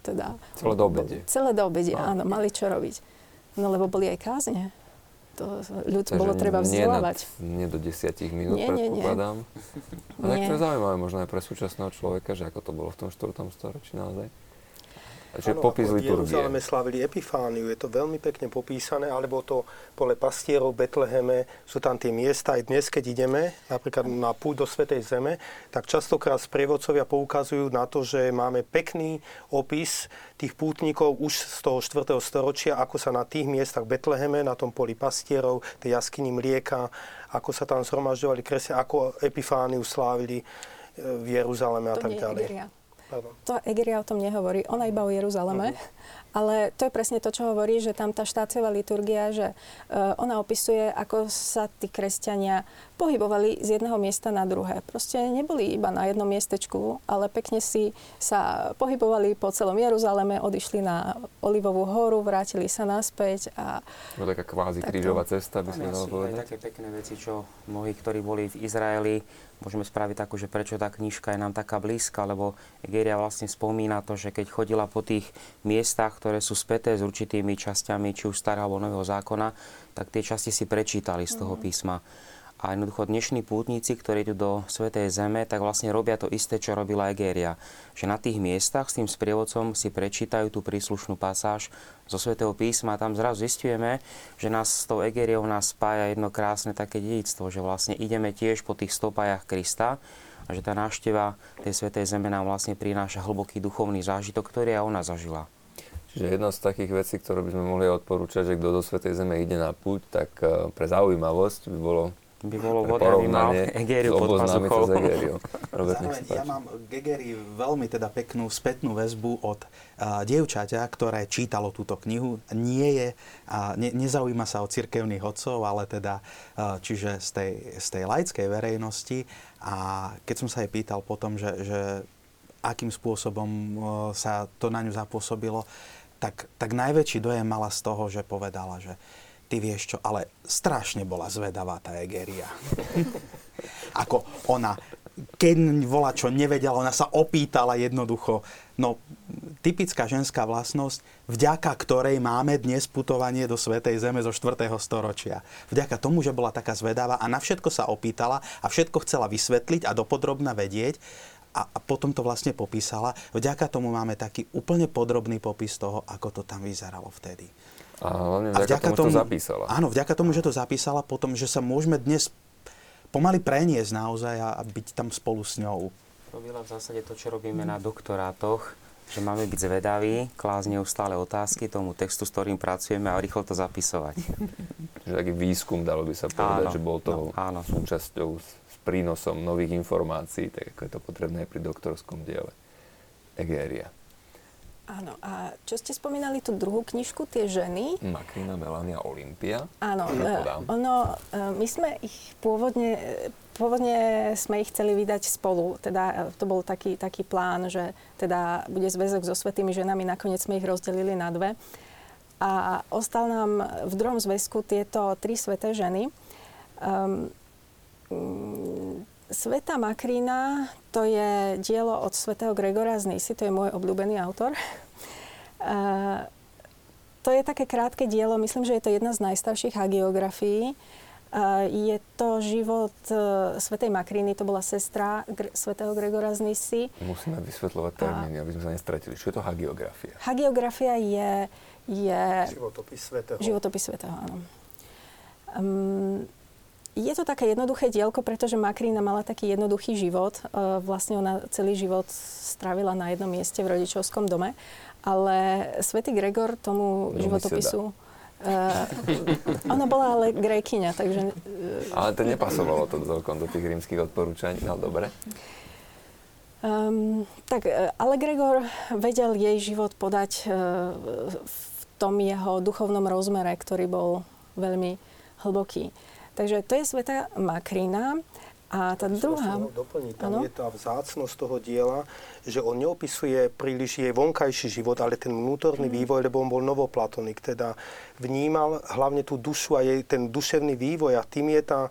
teda... Celé do obede. Celé do obede, No. áno, mali čo robiť. No lebo boli aj kázne. To ľud Takže bolo treba nie vzdelávať. nad- Nie do desiatich minút, Nie, nie, nie. predpokladám. A tak Nie. to je zaujímavé možno aj pre súčasného človeka, že ako to bolo v tom 4. storočí naozaj. Čiže Áno, popis liturgie. Jeruzaleme slavili Epifániu, je to veľmi pekne popísané, alebo to pole pastierov Betleheme, sú tam tie miesta, aj dnes, keď ideme napríklad na púť do Svetej Zeme, tak častokrát sprievodcovia poukazujú na to, že máme pekný opis tých pútnikov už z toho 4. storočia, ako sa na tých miestach Betleheme, na tom poli pastierov, tej jaskyni Mlieka, ako sa tam zhromažďovali kresťania, ako Epifániu slávili e, v Jeruzaleme a To tak ďalej. Egeria. Pardon. To Egeria o tom nehovorí, ona iba o Jeruzaleme, ale to je presne to, čo hovorí, že tam tá štáciová liturgia, že uh, ona opisuje, ako sa tí kresťania pohybovali z jedného miesta na druhé. Proste neboli iba na jednom miestečku, ale pekne si sa pohybovali po celom Jeruzaleme, odišli na Olivovú horu, vrátili sa naspäť a No taká kvázi krížová cesta, by sme dalo povedať. také pekné veci, čo mnohí, ktorí boli v Izraeli, môžeme spraviť takú, že prečo tá knižka je nám taká blízka, lebo Egeria vlastne spomína to, že keď chodila po tých miestach, ktoré sú späté s určitými časťami, či už starého alebo nového zákona, tak tie časti si prečítali z toho písma. A jednoducho dnešní pútnici, ktorí idú do Svetej Zeme, tak vlastne robia to isté, čo robila Egéria. Že na tých miestach s tým sprievodcom si prečítajú tú príslušnú pasáž zo Svetého písma a tam zrazu zistujeme, že nás s tou Egériou nás spája jedno krásne také dedictvo, že vlastne ideme tiež po tých stopajach Krista a že tá návšteva tej Svetej Zeme nám vlastne prináša hlboký duchovný zážitok, ktorý aj ona zažila. Čiže jedna z takých vecí, ktoré by sme mohli odporúčať, že kto do Svetej Zeme ide na púť, tak eh, pre zaujímavosť by bolo By bolo pre vhodné, aby mal Egériu pod pazuchou. Robert, nech Zároveň ja mám Gegeri veľmi teda peknú spätnú väzbu od uh, dievčaťa, ktoré čítalo túto knihu. Nie je, uh, ne, nezaujíma sa o cirkevných odcov, ale teda uh, čiže z tej, z tej laickej verejnosti. A keď som sa jej pýtal potom, že, že akým spôsobom uh, sa to na ňu zapôsobilo, tak, tak najväčší dojem mala z toho, že povedala, že ty vieš čo, ale strašne bola zvedavá tá Egeria. Ako ona, keď bola čo nevedela, ona sa opýtala jednoducho. No, typická ženská vlastnosť, vďaka ktorej máme dnes putovanie do Svetej Zeme zo 4. storočia. Vďaka tomu, že bola taká zvedavá a na všetko sa opýtala a všetko chcela vysvetliť a dopodrobna vedieť, a potom to vlastne popísala. Vďaka tomu máme taký úplne podrobný popis toho, ako to tam vyzeralo vtedy. A hlavne vďaka, tomu, že to zapísala. Áno, vďaka tomu, že to zapísala, potom, že sa môžeme dnes pomaly preniesť naozaj a, a byť tam spolu s ňou. Robila v zásade to, čo robíme na doktorátoch, že máme byť zvedaví, klásť neustále otázky tomu textu, s ktorým pracujeme a rýchlo to zapisovať. Že taký výskum, dalo by sa povedať, Áno, že bol toho no, áno. súčasťou, s, s prínosom nových informácií, tak ako je to potrebné aj pri doktorskom diele. Egéria. Áno. A čo ste spomínali tú druhú knižku, tie ženy, Makrina, Melania, Olympia. Áno, e, ono, e, my sme ich pôvodne e, pôvodne sme ich chceli vydať spolu. Teda to bol taký, taký plán, že teda bude zväzok so svetými ženami. Nakoniec sme ich rozdelili na dve. A ostal nám v druhom zväzku tieto tri sveté ženy. Um, Sveta Makrína to je dielo od svätého Gregora z Nisi, to je môj obľúbený autor. Uh, to je také krátke dielo, myslím, že je to jedna z najstarších hagiografií. Uh, je to život uh, svätej Makríny, to bola sestra Gr- svätého Gregora z Nisi. Musíme vysvetľovať termíny, aby sme sa nestratili. Čo je to hagiografia? Hagiografia je... je životopis svätého. Životopis svätého, áno. Um, je to také jednoduché dielko, pretože Makrína mala taký jednoduchý život. Uh, vlastne ona celý život strávila na jednom mieste v rodičovskom dome. Ale svätý Gregor tomu Veľmi životopisu... Uh, ona bola ale grékyňa, takže... Uh, Ale to nepasovalo to celkom do tých rímskych odporúčaní, no dobre. Um, tak, ale Gregor vedel jej život podať uh, v tom jeho duchovnom rozmere, ktorý bol veľmi hlboký. Takže to je Sveta Makrína. A tá druhá... Doplniť, tam ano? je tá vzácnosť toho diela, že on neopisuje príliš jej vonkajší život, ale ten vnútorný mm. vývoj, lebo on bol novoplatonik, teda vnímal hlavne tú dušu a jej ten duševný vývoj a tým je tá,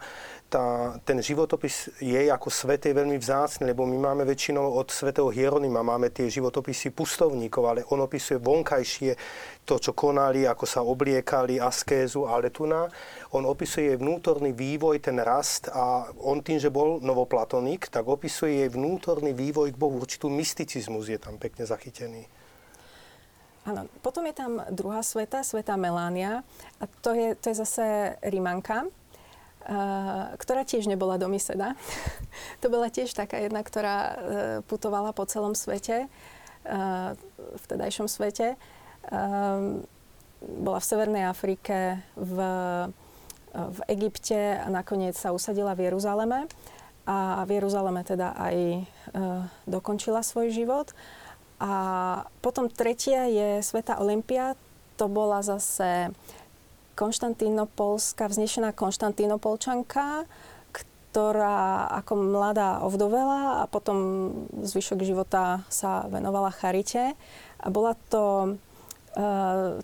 tá, ten životopis jej ako svet je veľmi vzácný, lebo my máme väčšinou od svetého Hieronima, máme tie životopisy pustovníkov, ale on opisuje vonkajšie to, čo konali, ako sa obliekali, askézu, ale tu na, on opisuje jej vnútorný vývoj, ten rast a on tým, že bol novoplatonik, tak opisuje jej vnútorný vývoj k Bohu, určitú mysticizmus je tam pekne zachytený. Áno, potom je tam druhá sveta, sveta Melánia a to je, to je zase Rimanka, ktorá tiež nebola domyseda. to bola tiež taká jedna, ktorá e, putovala po celom svete, e, v tedajšom svete. E, bola v Severnej Afrike, v, v Egypte a nakoniec sa usadila v Jeruzaleme. A v Jeruzaleme teda aj dokončila svoj život. A potom tretia je Sveta Olympia. To bola zase Konštantínopolská, vznešená Konštantínopolčanka, ktorá ako mladá ovdovela a potom zvyšok života sa venovala charite. A bola to e,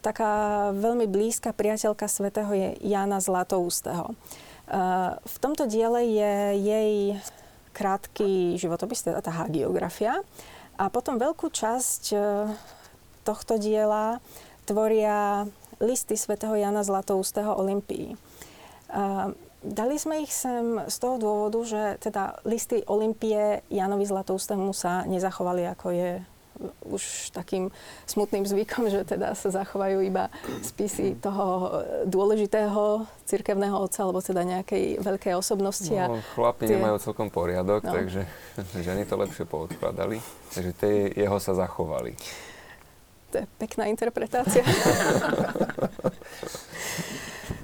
taká veľmi blízka priateľka svätého Jána Zlatoústeho. E, v tomto diele je jej krátky životopis, teda tá hagiografia. A potom veľkú časť e, tohto diela tvoria listy svätého Jana Zlatoustého Olympii. Dali sme ich sem z toho dôvodu, že teda listy Olympie Janovi Zlatoustému sa nezachovali, ako je už takým smutným zvykom, že teda sa zachovajú iba spisy toho dôležitého cirkevného otca, alebo teda nejakej veľkej osobnosti. No, chlapi tie... nemajú celkom poriadok, no. takže ženy to lepšie poodkladali. Takže tie jeho sa zachovali. To je pekná interpretácia.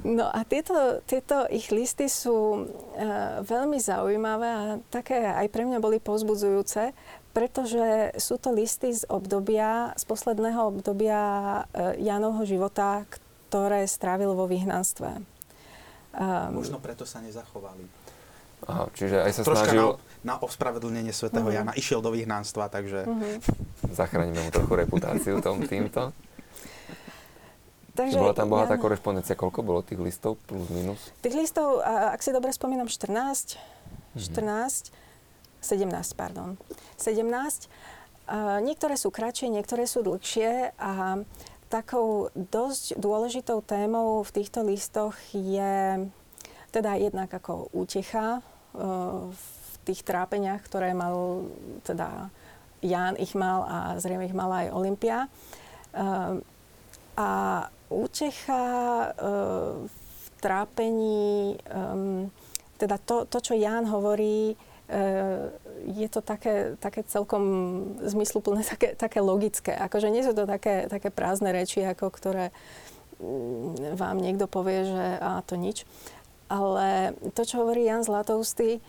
No a tieto, tieto ich listy sú uh, veľmi zaujímavé a také aj pre mňa boli povzbudzujúce, pretože sú to listy z obdobia, z posledného obdobia uh, Janovho života, ktoré strávil vo vyhnanstve. Um, Možno preto sa nezachovali. Aha, čiže aj sa Troška snažil... Na, na ospravedlnenie svätého uh-huh. Jana išiel do vyhnanstva, takže... Uh-huh. Zachránime mu trochu reputáciu tom, týmto. Takže bola tam bohatá ja... korešpondencia. Koľko bolo tých listov plus minus? Tých listov, ak si dobre spomínam, 14, 14, 17, pardon. 17. Uh, niektoré sú kratšie, niektoré sú dlhšie a takou dosť dôležitou témou v týchto listoch je teda jednak ako útecha eh, v tých trápeniach, ktoré mal teda Ján ich mal a zrejme ich mala aj Olympia. Eh, a útecha eh, v trápení, teda to, to čo Ján hovorí, je to také, také celkom zmysluplné, také, také logické. Akože nie sú to také, také prázdne reči, ako ktoré mm, vám niekto povie, že a to nič. Ale to, čo hovorí Jan Zlatoustý, e,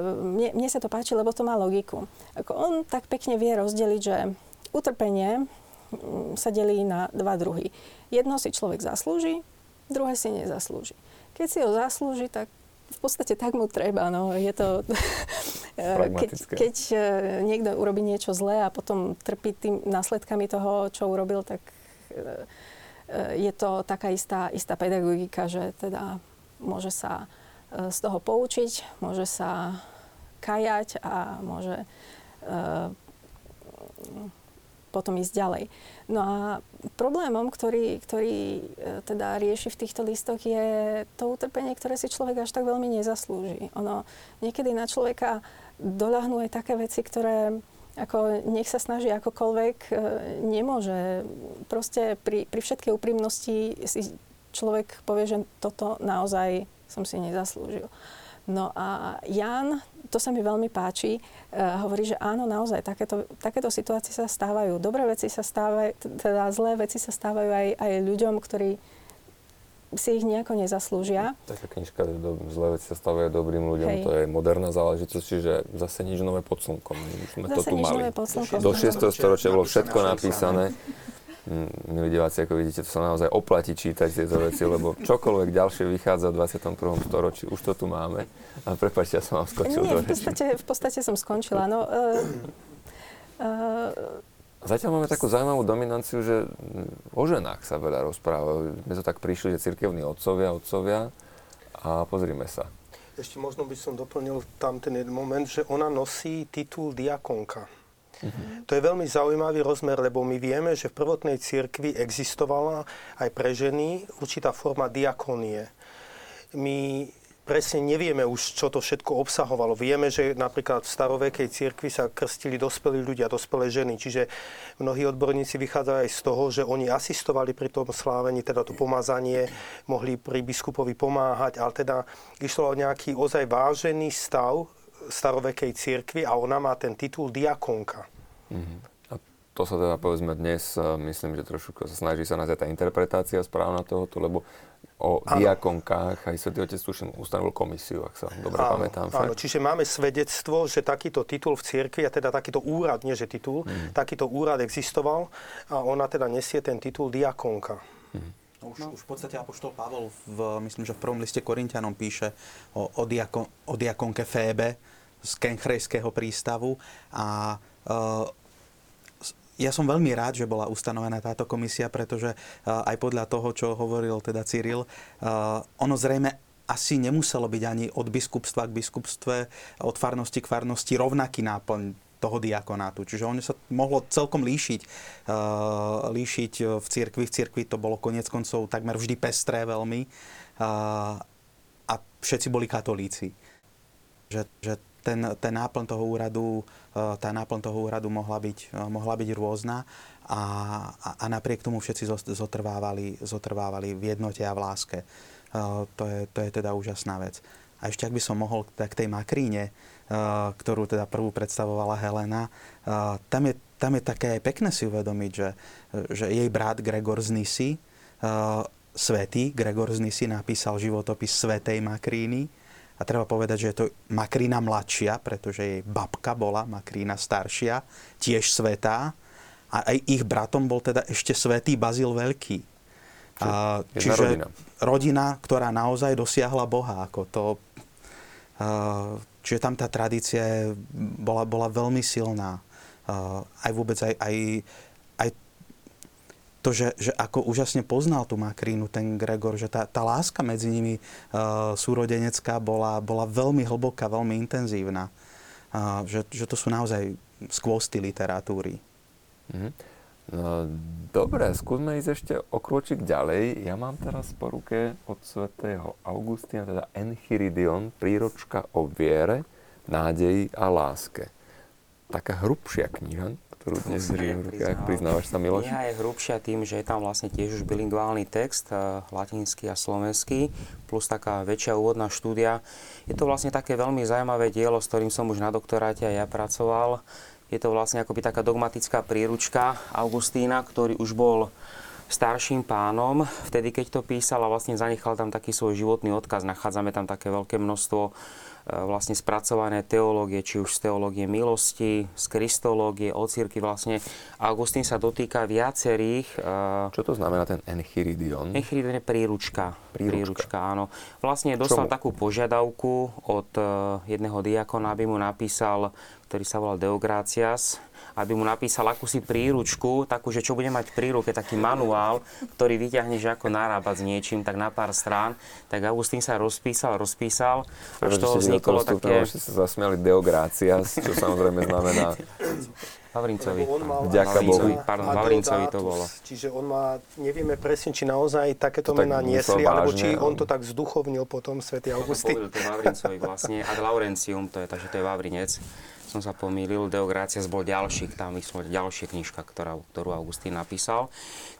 mne, mne sa to páči, lebo to má logiku. Ako on tak pekne vie rozdeliť, že utrpenie mm, sa delí na dva druhy. Jedno si človek zaslúži, druhé si nezaslúži. Keď si ho zaslúži, tak v podstate tak mu treba. No. Je to, keď, keď niekto urobí niečo zlé a potom trpí tým následkami toho, čo urobil, tak je to taká istá, istá pedagogika, že teda môže sa z toho poučiť, môže sa kajať a môže potom ísť ďalej. No a problémom, ktorý, ktorý e, teda rieši v týchto listoch je to utrpenie, ktoré si človek až tak veľmi nezaslúži. Ono niekedy na človeka doľahnú aj také veci, ktoré ako nech sa snaží akokoľvek, e, nemôže. Proste pri, pri všetkej úprimnosti si človek povie, že toto naozaj som si nezaslúžil. No a Jan to sa mi veľmi páči, uh, hovorí, že áno, naozaj, takéto, takéto situácie sa stávajú. Dobré veci sa stávajú, teda zlé veci sa stávajú aj, aj ľuďom, ktorí si ich nejako nezaslúžia. Taká knižka, že do, zlé veci sa stávajú dobrým ľuďom, Hej. to je moderná záležitosť, čiže zase nič nové pod slnkom. sme zase to tu nič mali. Nové pod slnkom. Do 6. storočia bolo všetko napísané. Mm, milí diváci, ako vidíte, to sa naozaj oplatí čítať tieto veci, lebo čokoľvek ďalšie vychádza v 21. storočí, už to tu máme. A prepáčte, ja som vám skočil Nie, v podstate, v podstate som skončila. No, uh, uh, Zatiaľ máme takú zaujímavú dominanciu, že o ženách sa veľa rozpráva. My to tak prišli, že cirkevní otcovia, otcovia a pozrime sa. Ešte možno by som doplnil tam ten jeden moment, že ona nosí titul diakonka. Mm-hmm. To je veľmi zaujímavý rozmer, lebo my vieme, že v prvotnej cirkvi existovala aj pre ženy určitá forma diakonie. My presne nevieme už, čo to všetko obsahovalo. Vieme, že napríklad v starovekej cirkvi sa krstili dospelí ľudia, dospelé ženy. Čiže mnohí odborníci vychádzajú aj z toho, že oni asistovali pri tom slávení, teda to pomazanie, mohli pri biskupovi pomáhať, ale teda išlo o nejaký ozaj vážený stav starovekej cirkvi a ona má ten titul diakonka. Mm-hmm. A to sa teda povedzme dnes, myslím, že trošku sa snaží sa nazvať tá interpretácia správna tohoto, lebo o ano. diakonkách aj Svetý Otec tuším ustanovil komisiu, ak sa dobre áno, pamätám. Áno, čiže máme svedectvo, že takýto titul v cirkvi, a teda takýto úrad, nie že titul, mm. takýto úrad existoval a ona teda nesie ten titul diakonka. Mm. No už, no. už v podstate Apoštol Pavol, v, myslím, že v prvom liste Korintianom píše o, o, diakon, o diakonke Fébe z Kenchrejského prístavu a uh, ja som veľmi rád, že bola ustanovená táto komisia, pretože aj podľa toho, čo hovoril teda Cyril, ono zrejme asi nemuselo byť ani od biskupstva k biskupstve, od farnosti k farnosti rovnaký náplň toho diakonátu. Čiže ono sa mohlo celkom líšiť. Líšiť v cirkvi. V cirkvi to bolo konec koncov takmer vždy pestré veľmi. A všetci boli katolíci. Že, že ten, ten náplň toho úradu, e, tá náplň toho úradu mohla byť, e, mohla byť rôzna a, a, napriek tomu všetci zotrvávali, zotrvávali v jednote a v láske. E, to je, to je teda úžasná vec. A ešte ak by som mohol k tej makríne, ktorú teda prvú predstavovala Helena, tam je, tam je také aj pekné si uvedomiť, že, že jej brat Gregor z Nisy, svetý Gregor z Nisy napísal životopis svetej Makríny, a treba povedať, že je to Makrína mladšia, pretože jej babka bola Makrína staršia, tiež svetá. A aj ich bratom bol teda ešte svetý Bazil Veľký. A, čiže rodina. rodina, ktorá naozaj dosiahla Boha. Ako to, a, čiže tam tá tradícia bola, bola veľmi silná. A, aj vôbec aj, aj to, že, že ako úžasne poznal tú Makrínu, ten Gregor, že tá, tá láska medzi nimi uh, súrodenecká bola, bola veľmi hlboká, veľmi intenzívna. Uh, že, že to sú naozaj skvosty literatúry. Mm-hmm. No, dobre, skúsme ísť ešte o krôčik ďalej. Ja mám teraz po ruke od svätého Augustína, teda Enchiridion, príročka o viere, nádeji a láske. Taká hrubšia kniha, ktorú dnes držím v rukách. Priznávaš sa, Miloš? Kniha je hrubšia tým, že je tam vlastne tiež už bilinguálny text, eh, latinský a slovenský, plus taká väčšia úvodná štúdia. Je to vlastne také veľmi zaujímavé dielo, s ktorým som už na doktoráte aj ja pracoval. Je to vlastne akoby taká dogmatická príručka Augustína, ktorý už bol starším pánom, vtedy keď to písal a vlastne zanechal tam taký svoj životný odkaz. Nachádzame tam také veľké množstvo vlastne spracované teológie, či už z teológie milosti, z kristológie, o círky vlastne. Augustín sa dotýka viacerých... E, Čo to znamená ten Enchiridion? Enchiridion je príručka. Príručka, príručka áno. Vlastne dostal Čomu? takú požiadavku od e, jedného diakona, aby mu napísal, ktorý sa volal Deogracias, aby mu napísal akúsi príručku, takú, že čo bude mať v príruke, taký manuál, ktorý vyťahneš ako narábať s niečím, tak na pár strán. Tak Augustín sa rozpísal, rozpísal. Až toho vzniklo také... Že sa zasmiali Deogracias, čo samozrejme znamená Vavrincovi. Vďaka Bohu. Pardon, Vavrincovi to bolo. Čiže on má, nevieme presne, či naozaj takéto mená niesli, alebo či on to tak zduchovnil potom, svätý Augustín. To Vavrincovi vlastne. Ad Laurentium, to je, takže to je Vavrinec som sa pomýlil, Deogracias bol ďalší, tam myslím, ďalšia knižka, ktorá, ktorú Augustín napísal.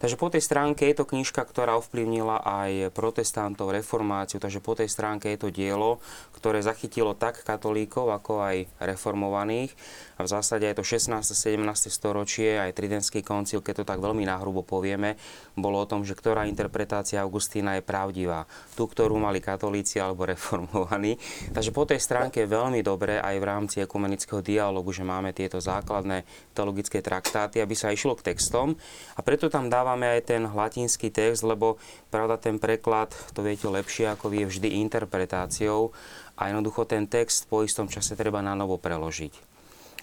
Takže po tej stránke je to knižka, ktorá ovplyvnila aj protestantov, reformáciu, takže po tej stránke je to dielo, ktoré zachytilo tak katolíkov, ako aj reformovaných. A v zásade je to 16. 17. storočie, aj Tridentský koncil, keď to tak veľmi nahrubo povieme, bolo o tom, že ktorá interpretácia Augustína je pravdivá. Tú, ktorú mali katolíci alebo reformovaní. Takže po tej stránke je veľmi dobré aj v rámci ekumenického dialogu, že máme tieto základné teologické traktáty, aby sa išlo k textom. A preto tam dávame aj ten latinský text, lebo pravda ten preklad, to viete lepšie, ako vie vždy interpretáciou a jednoducho ten text po istom čase treba na novo preložiť.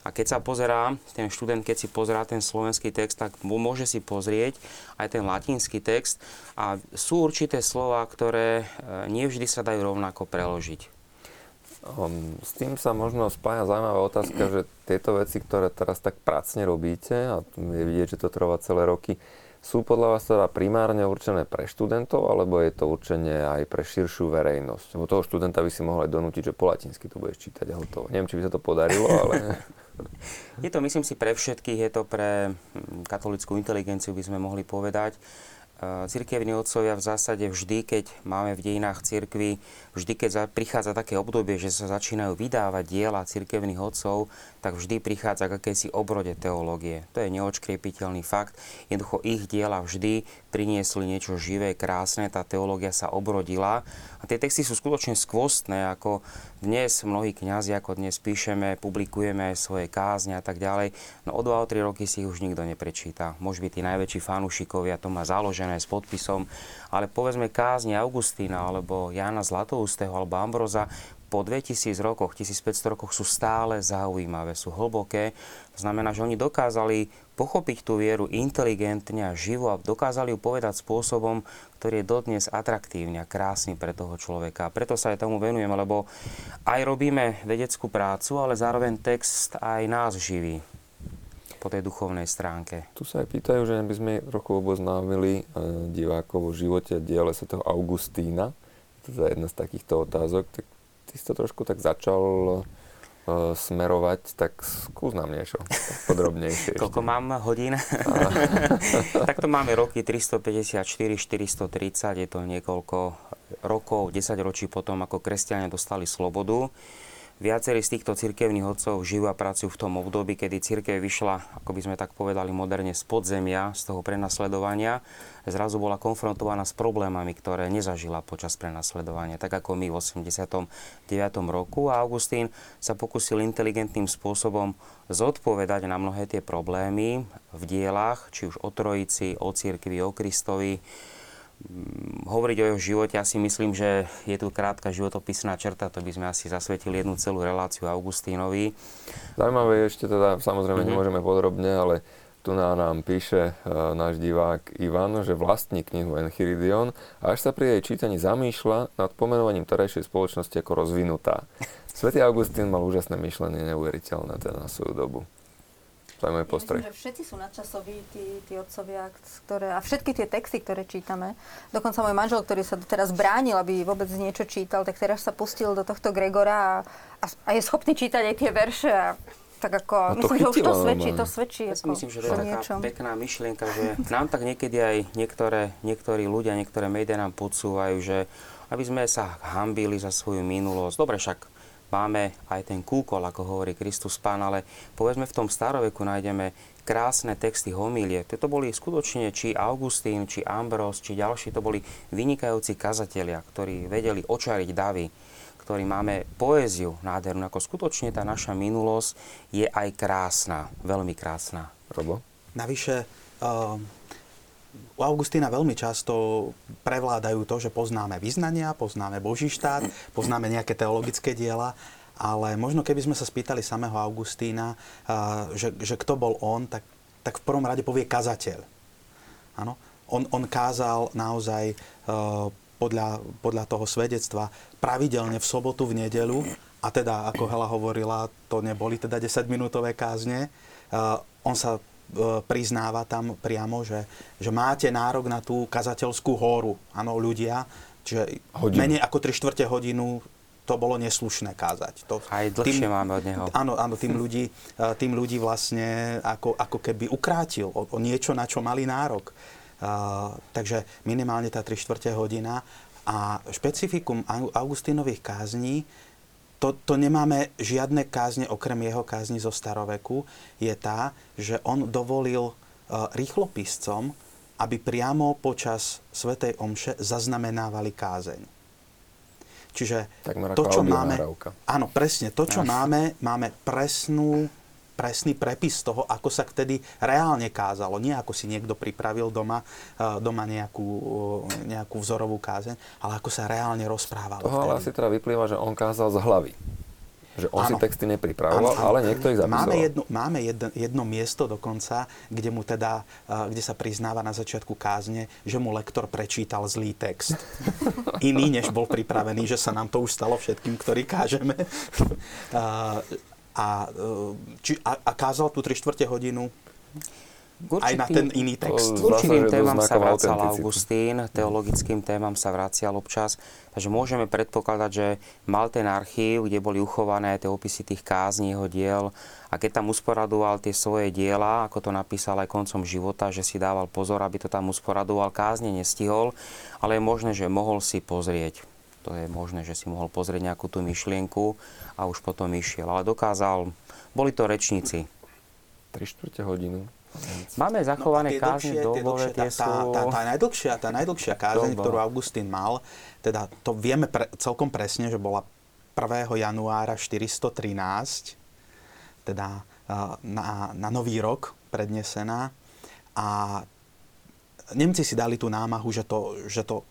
A keď sa pozerá, ten študent, keď si pozerá ten slovenský text, tak môže si pozrieť aj ten latinský text a sú určité slova, ktoré e, nevždy sa dajú rovnako preložiť. Um, s tým sa možno spája zaujímavá otázka, že tieto veci, ktoré teraz tak pracne robíte, a je vidieť, že to trvá celé roky, sú podľa vás teda primárne určené pre študentov, alebo je to určenie aj pre širšiu verejnosť? Lebo toho študenta by si mohli donútiť, že po latinsky to budeš čítať a hotovo. Neviem, či by sa to podarilo, ale... Je to, myslím si, pre všetkých, je to pre hm, katolickú inteligenciu, by sme mohli povedať. Cirkevní otcovia v zásade vždy, keď máme v dejinách cirkvi, vždy, keď prichádza také obdobie, že sa začínajú vydávať diela cirkevných otcov, tak vždy prichádza k akési obrode teológie. To je neočkriepiteľný fakt. Jednoducho ich diela vždy priniesli niečo živé, krásne, tá teológia sa obrodila. A tie texty sú skutočne skvostné, ako dnes mnohí kňazi, ako dnes píšeme, publikujeme svoje kázne a tak ďalej. No o 2 3 roky si ich už nikto neprečíta. Môže byť tí najväčší fanúšikovia, to má založené s podpisom, ale povedzme kázne Augustína alebo Jana Zlatoustého alebo Ambroza po 2000 rokoch, 1500 rokoch sú stále zaujímavé, sú hlboké. To znamená, že oni dokázali pochopiť tú vieru inteligentne a živo a dokázali ju povedať spôsobom, ktorý je dodnes atraktívny a krásny pre toho človeka. A preto sa aj tomu venujeme, lebo aj robíme vedeckú prácu, ale zároveň text aj nás živí po tej duchovnej stránke. Tu sa aj pýtajú, že by sme trochu oboznámili e, divákov o živote a diele svätého Augustína. Je jedna z takýchto otázok. Tak ty si to trošku tak začal uh, smerovať, tak skús nám niečo podrobnejšie. Koľko mám hodín? tak to máme roky 354, 430, je to niekoľko rokov, 10 ročí potom, ako kresťania dostali slobodu. Viacerí z týchto cirkevných odcov žijú a pracujú v tom období, kedy cirkev vyšla, ako by sme tak povedali moderne, z podzemia, z toho prenasledovania. Zrazu bola konfrontovaná s problémami, ktoré nezažila počas prenasledovania, tak ako my v 89. roku. A Augustín sa pokusil inteligentným spôsobom zodpovedať na mnohé tie problémy v dielach, či už o Trojici, o cirkvi, o Kristovi, hovoriť o jeho živote, ja si myslím, že je tu krátka životopisná črta, to by sme asi zasvetili jednu celú reláciu Augustínovi. Zaujímavé je ešte teda, samozrejme mm-hmm. nemôžeme podrobne, ale tu nám píše uh, náš divák Ivan, že vlastní knihu Enchiridion a až sa pri jej čítaní zamýšľa nad pomenovaním terajšej spoločnosti ako rozvinutá. Svetý Augustín mal úžasné myšlenie, neuveriteľné teda na svoju dobu. Zaujímavý postroj. Myslím, že všetci sú nadčasoví, tí, tí otcovia, ktoré, a všetky tie texty, ktoré čítame. Dokonca môj manžel, ktorý sa teraz bránil, aby vôbec niečo čítal, tak teraz sa pustil do tohto Gregora a, a, a je schopný čítať aj tie verše. A, tak ako, no myslím, chytilo, že už to svedčí, to svedčí. Ja si ako, myslím, že to je taká niečom. pekná myšlienka, že nám tak niekedy aj niektoré, niektorí ľudia, niektoré médiá nám podsúvajú, že aby sme sa hambili za svoju minulosť. Dobre, však máme aj ten kúkol, ako hovorí Kristus Pán, ale povedzme v tom staroveku nájdeme krásne texty homílie. To boli skutočne či Augustín, či Ambros, či ďalší, to boli vynikajúci kazatelia, ktorí vedeli očariť davy, ktorí máme poéziu nádhernú, ako skutočne tá naša minulosť je aj krásna, veľmi krásna. Robo? Navyše, uh, u Augustína veľmi často prevládajú to, že poznáme vyznania, poznáme Boží štát, poznáme nejaké teologické diela, ale možno keby sme sa spýtali samého Augustína, že, že kto bol on, tak, tak v prvom rade povie kazateľ. Áno? On, on kázal naozaj uh, podľa, podľa toho svedectva pravidelne v sobotu, v nedelu, a teda, ako Hela hovorila, to neboli teda 10-minútové kázne. Uh, on sa priznáva tam priamo, že, že máte nárok na tú kazateľskú hóru. Áno, ľudia, čiže Hodinu. menej ako 3 štvrte hodinu to bolo neslušné kázať. To, Aj dlhšie tým, máme od neho. Áno, áno tým, ľudí, tým ľudí vlastne ako, ako keby ukrátil o, o niečo, na čo mali nárok. Uh, takže minimálne tá 3 čtvrte hodina. A špecifikum Augustínových kázní, to, to nemáme žiadne kázne okrem jeho kázni zo staroveku, je tá, že on dovolil uh, rýchlopiscom, aby priamo počas Svetej Omše zaznamenávali kázeň. Čiže Takmer to, čo máme... Áno, presne. To, čo máme, máme presnú presný prepis toho, ako sa vtedy reálne kázalo. Nie ako si niekto pripravil doma, e, doma nejakú, e, nejakú vzorovú kázeň, ale ako sa reálne rozprávalo. Toho ale asi teda vyplýva, že on kázal z hlavy. Že on ano. si texty nepripravoval, ano, ale niekto ich zapisoval. Máme, jedno, máme jedno, jedno miesto dokonca, kde mu teda, e, kde sa priznáva na začiatku kázne, že mu lektor prečítal zlý text. Iný, než bol pripravený, že sa nám to už stalo všetkým, ktorí kážeme a, e, či, a, a kázal tú 3 čtvrte hodinu Určitým, aj na ten iný text. K určitým témam sa vracal Augustín, teologickým témam sa vracial občas, takže môžeme predpokladať, že mal ten archív, kde boli uchované tie opisy tých kázní, jeho diel. A keď tam usporadoval tie svoje diela, ako to napísal aj koncom života, že si dával pozor, aby to tam usporadoval, kázne nestihol, ale je možné, že mohol si pozrieť to je možné, že si mohol pozrieť nejakú tú myšlienku a už potom išiel. Ale dokázal, boli to rečníci. 3 čtvrte hodinu. Máme zachované no kázne dlhšie, tie sú... Tá, tá, tá, najdlhšia, tá najdlhšia kázeň, ktorú Augustín mal, teda to vieme pre, celkom presne, že bola 1. januára 413, teda na, na Nový rok prednesená. A Nemci si dali tú námahu, že to, že to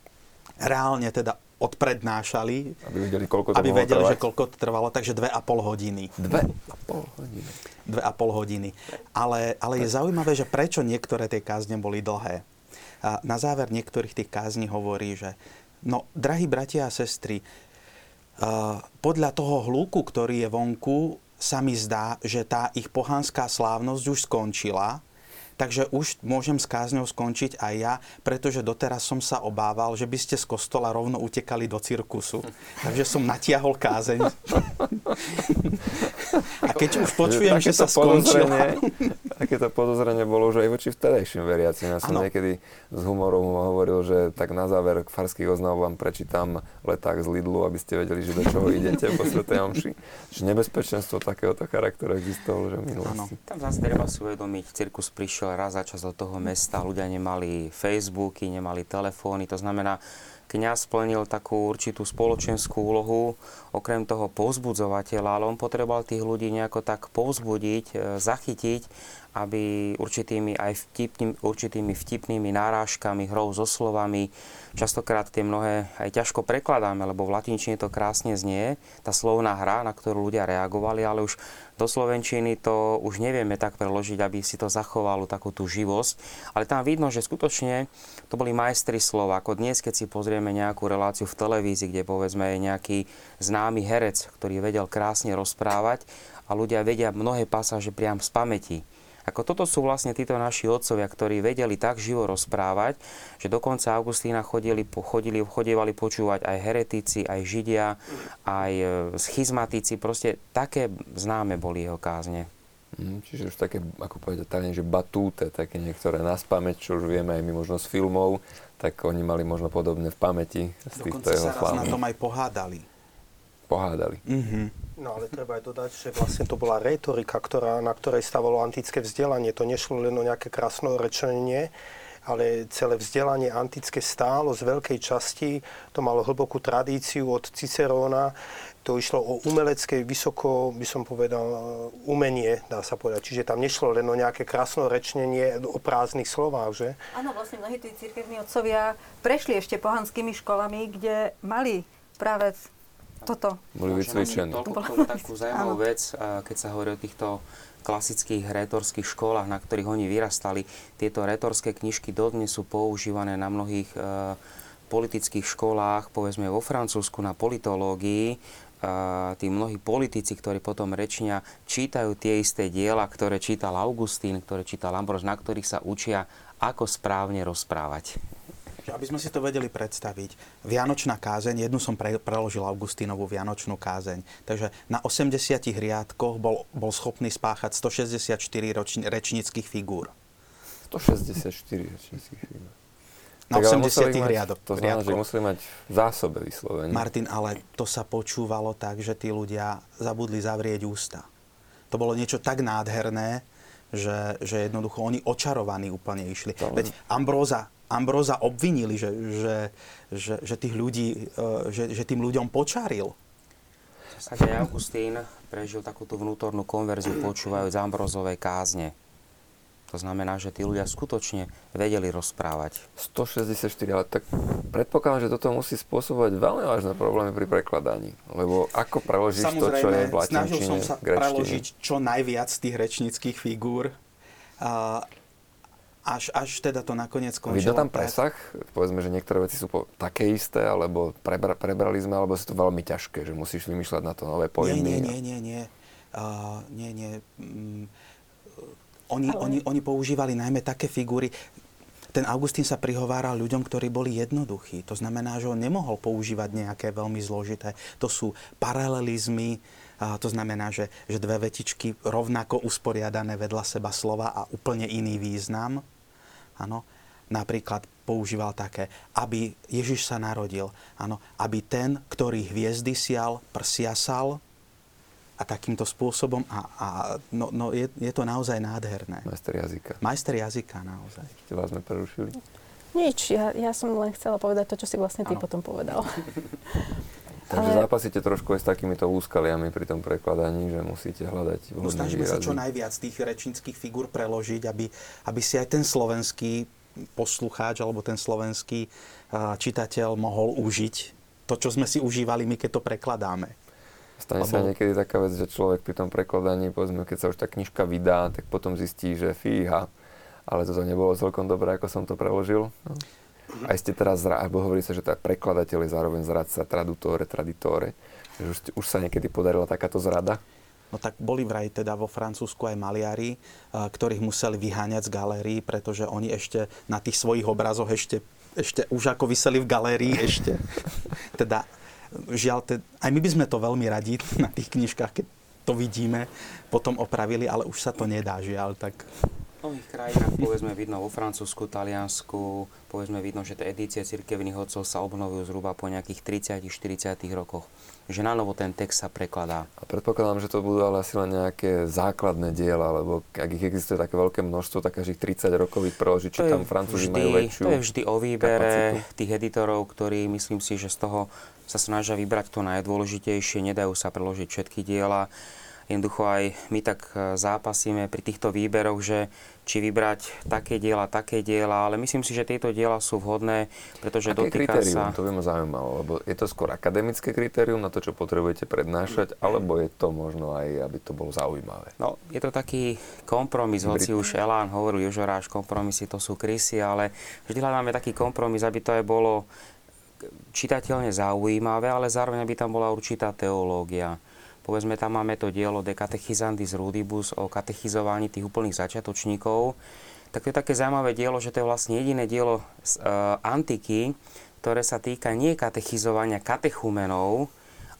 reálne teda odprednášali. Aby vedeli, koľko to aby vedeli, trvať. že koľko to trvalo, takže dve a pol hodiny. Dve a pol hodiny. Dve a pol hodiny. Ale, ale je zaujímavé, že prečo niektoré tie kázne boli dlhé. A na záver niektorých tých kázní hovorí, že no, drahí bratia a sestry, uh, podľa toho hluku, ktorý je vonku, sa mi zdá, že tá ich pohanská slávnosť už skončila Takže už môžem s kázňou skončiť aj ja, pretože doteraz som sa obával, že by ste z kostola rovno utekali do cirkusu. Takže som natiahol kázeň. A keď už počujem, že, sa skončila... Také to podozrenie bolo, že aj voči vtedajším veriacim. Ja som ano. niekedy s humorom hovoril, že tak na záver k farských oznám vám prečítam leták z Lidlu, aby ste vedeli, že do čoho idete po Svetej Omši. Že nebezpečenstvo takéhoto charakteru existovalo, že v minulosti. Tam zase treba si uvedomiť, cirkus prišiel prišiel raz za čas do toho mesta, ľudia nemali Facebooky, nemali telefóny, to znamená, kňaz splnil takú určitú spoločenskú úlohu, okrem toho povzbudzovateľa, ale on potreboval tých ľudí nejako tak povzbudiť, e, zachytiť, aby určitými aj vtipným, určitými vtipnými nárážkami, hrou so slovami, častokrát tie mnohé aj ťažko prekladáme, lebo v latinčine to krásne znie, tá slovná hra, na ktorú ľudia reagovali, ale už do slovenčiny to už nevieme tak preložiť, aby si to zachovalo takú tú živosť. Ale tam vidno, že skutočne to boli majstri slova. Ako dnes, keď si pozrieme nejakú reláciu v televízii, kde povedzme je nejaký známy herec, ktorý vedel krásne rozprávať a ľudia vedia mnohé pasáže priam z pamäti. Ako toto sú vlastne títo naši otcovia, ktorí vedeli tak živo rozprávať, že dokonca Augustína chodili, chodili, chodievali počúvať aj heretici, aj židia, aj e, schizmatici. Proste také známe boli jeho kázne. Mm, čiže už také, ako povedať talien, že batúte, také niektoré na spameť, čo už vieme aj my možno z filmov, tak oni mali možno podobne v pamäti z týchto jeho sa raz na tom aj pohádali. Pohádali. Mm-hmm. No ale treba aj dodať, že vlastne to bola retorika, ktorá, na ktorej stavalo antické vzdelanie. To nešlo len o nejaké krásno rečenie, ale celé vzdelanie antické stálo z veľkej časti, to malo hlbokú tradíciu od Ciceróna, to išlo o umelecké, vysoko, by som povedal, umenie, dá sa povedať. Čiže tam nešlo len o nejaké krásnorečnenie o prázdnych slovách, že? Áno, vlastne mnohí tí cirkevní otcovia prešli ešte pohanskými školami, kde mali práve toto. Boli vycvičení. Toľko k tomu takú zaujímavú vec, keď sa hovorí o týchto klasických retorských školách, na ktorých oni vyrastali. Tieto retorské knižky dodnes sú používané na mnohých e, politických školách, povedzme vo Francúzsku na politológii, tí mnohí politici, ktorí potom rečnia, čítajú tie isté diela, ktoré čítal Augustín, ktoré čítal Ambros, na ktorých sa učia, ako správne rozprávať. Aby sme si to vedeli predstaviť, Vianočná kázeň, jednu som pre, preložil Augustínovú Vianočnú kázeň, takže na 80 riadkoch bol, bol schopný spáchať 164 ročni, rečnických figúr. 164 rečnických figúr na 80 riadok. To znamená, že museli mať v zásobe vyslovene. Martin, ale to sa počúvalo tak, že tí ľudia zabudli zavrieť ústa. To bolo niečo tak nádherné, že, že jednoducho oni očarovaní úplne išli. Veď Ambróza, Ambróza obvinili, že, že, že, že, tých ľudí, e, že, že tým ľuďom počaril. V Augustín prežil takúto vnútornú konverziu počúvajúc Ambrozovej kázne to znamená, že tí ľudia skutočne vedeli rozprávať. 164, ale tak predpokladám, že toto musí spôsobovať veľmi vážne problémy pri prekladaní. Lebo ako preložíš to, čo je v latinčine, snažil som sa preložiť čo najviac tých rečnických figúr. Až, až teda to nakoniec skončilo. Vidno tam presah? Povedzme, že niektoré veci sú po, také isté, alebo prebra, prebrali sme, alebo je to veľmi ťažké, že musíš vymýšľať na to nové pojmy. Nie, nie, nie, nie, nie. Uh, nie, nie. Mm, oni, Ale... oni, oni používali najmä také figúry, ten Augustín sa prihováral ľuďom, ktorí boli jednoduchí. To znamená, že on nemohol používať nejaké veľmi zložité. To sú paralelizmy, a to znamená, že, že dve vetičky rovnako usporiadané vedľa seba slova a úplne iný význam. Áno. Napríklad používal také, aby Ježiš sa narodil. Áno. Aby ten, ktorý hviezdy sial, prsiasal, a takýmto spôsobom a, a no, no je, je to naozaj nádherné. Majster jazyka. Majster jazyka naozaj. Ešte vás sme prerušili? Nič, ja, ja som len chcela povedať to, čo si vlastne ty ano. potom povedal. Takže Ale... zápasíte trošku aj s takýmito úskaliami pri tom prekladaní, že musíte hľadať no, Snažíme výrazy. sa čo najviac tých rečnických figúr preložiť, aby, aby si aj ten slovenský poslucháč alebo ten slovenský uh, čitateľ mohol užiť to, čo sme si užívali my, keď to prekladáme. Stane Lebo... sa niekedy taká vec, že človek pri tom prekladaní, povedzme, keď sa už tá knižka vydá, tak potom zistí, že fíha, ale toto nebolo celkom dobré, ako som to preložil. No. Aj ste teraz, alebo hovorí sa, že tá prekladateľ je zároveň zradca, tradutore, traditore. Že už, už sa niekedy podarila takáto zrada? No tak boli vraj teda vo Francúzsku aj maliari, ktorých museli vyháňať z galérií, pretože oni ešte na tých svojich obrazoch ešte, ešte už ako vyseli v galérii ešte. teda žiaľ, te, aj my by sme to veľmi radi na tých knižkách, keď to vidíme, potom opravili, ale už sa to nedá, žiaľ, tak... Mnohých krajinách, povedzme, vidno vo Francúzsku, Taliansku, povedzme, vidno, že tie edície cirkevných hodcov sa obnovujú zhruba po nejakých 30-40 rokoch. Že na novo ten text sa prekladá. A predpokladám, že to budú ale asi len nejaké základné diela, lebo ak ich existuje také veľké množstvo, tak každých 30 rokov ich preložiť, či tam Francúzi majú väčšiu To je vždy o výbere kapacitu. tých editorov, ktorí myslím si, že z toho sa snažia vybrať to najdôležitejšie, nedajú sa preložiť všetky diela jednoducho aj my tak e, zápasíme pri týchto výberoch, že či vybrať také diela, také diela, ale myslím si, že tieto diela sú vhodné, pretože Aké dotýka kritérium? sa... To by ma zaujímalo, lebo je to skôr akademické kritérium na to, čo potrebujete prednášať, alebo je to možno aj, aby to bolo zaujímavé? No, je to taký kompromis, hoci už Elán hovoril, Jožoráš, kompromisy to sú krysy, ale vždy hľadáme taký kompromis, aby to aj bolo čitateľne zaujímavé, ale zároveň aby tam bola určitá teológia. Povedzme, tam máme to dielo De Catechizandis Rudibus o katechizovaní tých úplných začiatočníkov. Tak to je také zaujímavé dielo, že to je vlastne jediné dielo z uh, antiky, ktoré sa týka nie katechizovania katechumenov,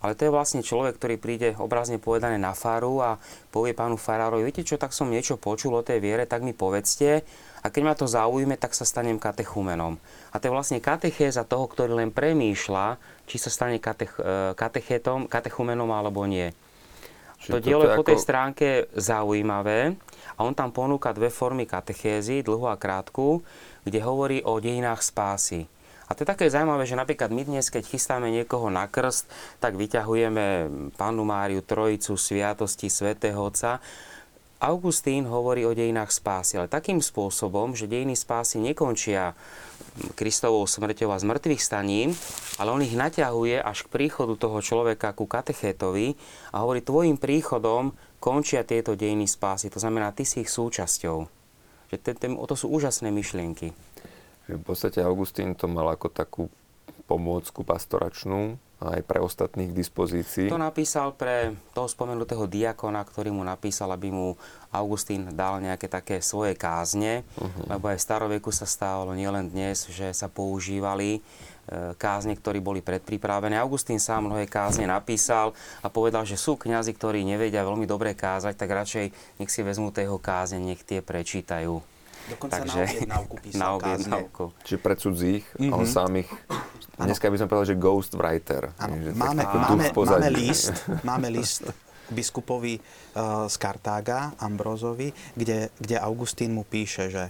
ale to je vlastne človek, ktorý príde obrazne povedané na faru a povie pánu farárovi, viete čo, tak som niečo počul o tej viere, tak mi povedzte a keď ma to zaujíme, tak sa stanem katechumenom. A to je vlastne katechéza toho, ktorý len premýšľa, či sa stane katech, e, katechetom, katechumenom alebo nie. Čiže to dielo je po tej ako... stránke zaujímavé, A on tam ponúka dve formy katechézy, dlhú a krátku, kde hovorí o dejinách spásy. A to je také zaujímavé, že napríklad my dnes, keď chystáme niekoho na krst, tak vyťahujeme Pannu Máriu, Trojicu, Sviatosti, Svetého Otca. Augustín hovorí o dejinách spásy, ale takým spôsobom, že dejiny spásy nekončia Kristovou smrťou a zmrtvých staním, ale on ich naťahuje až k príchodu toho človeka ku katechétovi a hovorí, tvojim príchodom končia tieto dejiny spásy. To znamená, ty si ich súčasťou. Že ten, ten, to sú úžasné myšlienky. V podstate Augustín to mal ako takú pomôcku pastoračnú aj pre ostatných dispozícií. To napísal pre toho spomenutého diakona, ktorý mu napísal, aby mu Augustín dal nejaké také svoje kázne, uh-huh. lebo aj v staroveku sa stávalo nielen dnes, že sa používali e, kázne, ktorí boli predpripravené. Augustín sám mnohé kázne napísal a povedal, že sú kňazi, ktorí nevedia veľmi dobre kázať, tak radšej nech si vezmú jeho kázne, nech tie prečítajú. Dokonca Takže, na objednávku písal na objednávku. Čiže pre cudzích, mm-hmm. on sám ich... Dneska by som povedal, že ghostwriter. Ano, máme, máme, máme, list, máme list biskupovi uh, z Kartága, Ambrozovi, kde, kde Augustín mu píše, že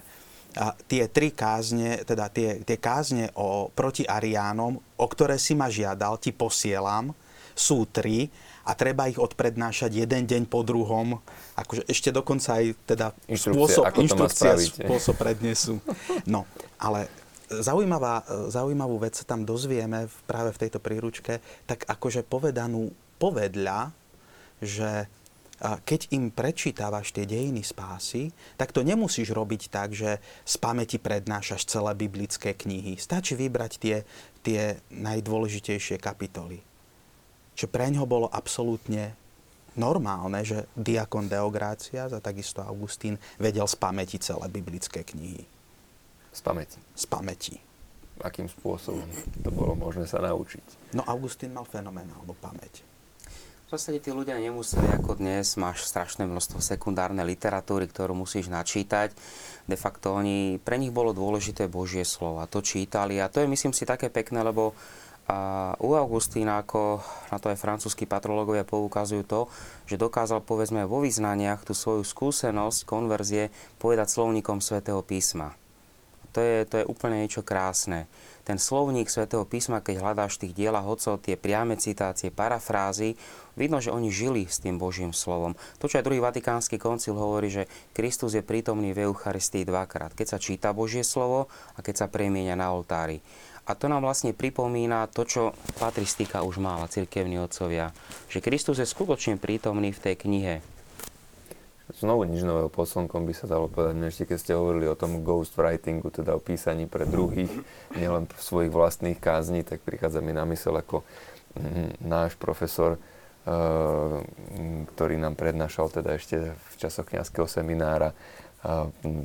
a tie tri kázne, teda tie, tie kázne o, proti Ariánom, o ktoré si ma žiadal, ti posielam, sú tri a treba ich odprednášať jeden deň po druhom. Akože ešte dokonca aj teda spôsob, inštrukcia, spôsob prednesu. No, ale zaujímavá, zaujímavú vec sa tam dozvieme v, práve v tejto príručke, tak akože povedanú povedľa, že keď im prečítavaš tie dejiny spásy, tak to nemusíš robiť tak, že z pamäti prednášaš celé biblické knihy. Stačí vybrať tie, tie najdôležitejšie kapitoly že pre ňo bolo absolútne normálne, že diakon Deográcia a takisto Augustín vedel z pamäti celé biblické knihy. Z pamäti? Z pamäti. Akým spôsobom to bolo možné sa naučiť? No Augustín mal fenomenálnu pamäť. V podstate tí ľudia nemuseli ako dnes, máš strašné množstvo sekundárnej literatúry, ktorú musíš načítať. De facto oni, pre nich bolo dôležité Božie slovo a to čítali a to je myslím si také pekné, lebo a u Augustína, ako na to aj francúzskí patrológovia poukazujú to, že dokázal povedzme vo vyznaniach tú svoju skúsenosť konverzie povedať slovníkom svätého písma. To je, to je úplne niečo krásne. Ten slovník svätého písma, keď hľadáš v tých dielach hocov tie priame citácie, parafrázy, vidno, že oni žili s tým Božím slovom. To, čo aj druhý vatikánsky koncil hovorí, že Kristus je prítomný v Eucharistii dvakrát. Keď sa číta Božie slovo a keď sa premieňa na oltári. A to nám vlastne pripomína to, čo patristika už mala, cirkevní otcovia. Že Kristus je skutočne prítomný v tej knihe. Znovu nič nového pod by sa dalo povedať, ešte keď ste hovorili o tom ghostwritingu, teda o písaní pre druhých, nielen svojich vlastných kázni, tak prichádza mi na mysel ako mm, náš profesor, e, ktorý nám prednášal teda ešte v časoch kniazského seminára,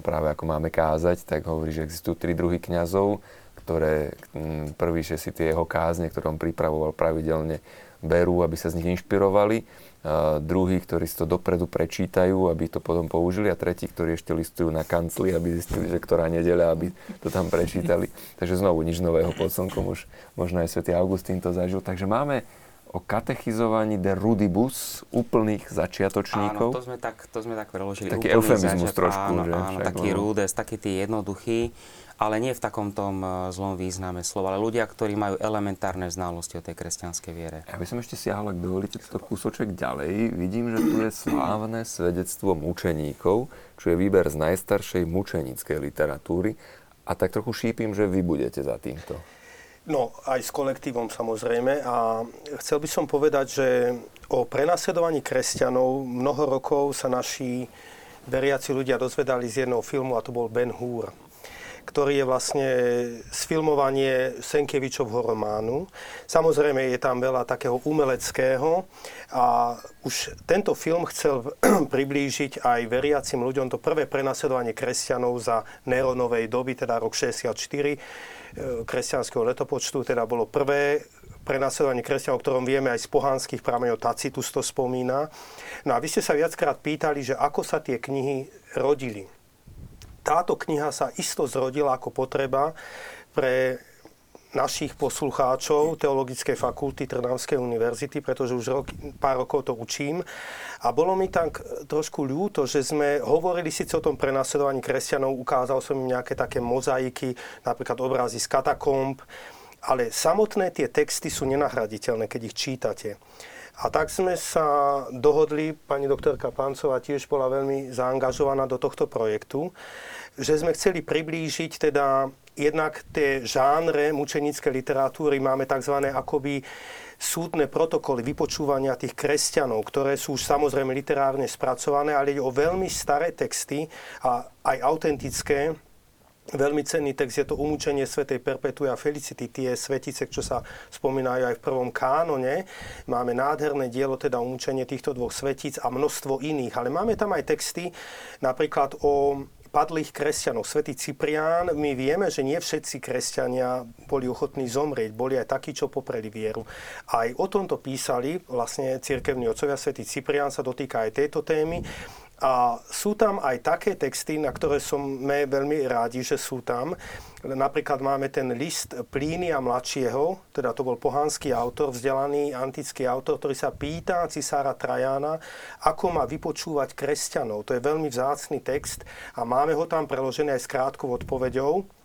práve ako máme kázať, tak hovorí, že existujú tri druhy kňazov, ktoré mm, prvý, že si tie jeho kázne, ktoré on pripravoval pravidelne, berú, aby sa z nich inšpirovali. A druhí, ktorí si to dopredu prečítajú, aby to potom použili a tretí, ktorí ešte listujú na kancli, aby zistili, že ktorá nedeľa, aby to tam prečítali. Takže znovu nič nového pod slnkom, už možno aj svätý Augustín to zažil. Takže máme o katechizovaní de rudibus úplných začiatočníkov. Áno, to sme tak, to sme tak preložili. Taký eufemizmus začiat... trošku, áno, že? Áno, taký rudes, taký tí jednoduchý ale nie v takom tom e, zlom význame slova, ale ľudia, ktorí majú elementárne znalosti o tej kresťanskej viere. Ja by som ešte siahol, ak dovolíte, to kúsoček ďalej. Vidím, že tu je slávne svedectvo mučeníkov, čo je výber z najstaršej mučenickej literatúry. A tak trochu šípim, že vy budete za týmto. No, aj s kolektívom samozrejme. A chcel by som povedať, že o prenasledovaní kresťanov mnoho rokov sa naši veriaci ľudia dozvedali z jedného filmu a to bol Ben Hur ktorý je vlastne sfilmovanie Senkevičovho románu. Samozrejme je tam veľa takého umeleckého a už tento film chcel priblížiť aj veriacim ľuďom to prvé prenasledovanie kresťanov za Neronovej doby, teda rok 64 e, kresťanského letopočtu, teda bolo prvé prenasledovanie kresťanov, o ktorom vieme aj z pohanských prameňov, Tacitus to spomína. No a vy ste sa viackrát pýtali, že ako sa tie knihy rodili táto kniha sa isto zrodila ako potreba pre našich poslucháčov Teologickej fakulty Trnavskej univerzity, pretože už rok, pár rokov to učím. A bolo mi tak trošku ľúto, že sme hovorili síce o tom prenasledovaní kresťanov, ukázal som im nejaké také mozaiky, napríklad obrazy z katakomb, ale samotné tie texty sú nenahraditeľné, keď ich čítate. A tak sme sa dohodli, pani doktorka Pancová tiež bola veľmi zaangažovaná do tohto projektu, že sme chceli priblížiť teda jednak tie žánre mučenické literatúry, máme tzv. akoby súdne protokoly vypočúvania tých kresťanov, ktoré sú už samozrejme literárne spracované, ale ide o veľmi staré texty a aj autentické, Veľmi cenný text je to umúčenie svätej Perpetua Felicity, tie svetice, čo sa spomínajú aj v prvom kánone. Máme nádherné dielo, teda umúčenie týchto dvoch svetíc a množstvo iných. Ale máme tam aj texty, napríklad o padlých kresťanov. Svetý Cyprián, my vieme, že nie všetci kresťania boli ochotní zomrieť, boli aj takí, čo popreli vieru. Aj o tomto písali vlastne cirkevní otcovia. Svetý Cyprián sa dotýka aj tejto témy. A sú tam aj také texty, na ktoré sme veľmi rádi, že sú tam. Napríklad máme ten list Plínia mladšieho, teda to bol pohanský autor, vzdelaný antický autor, ktorý sa pýta cisára Trajana, ako má vypočúvať kresťanov. To je veľmi vzácný text a máme ho tam preložené aj s krátkou odpoveďou.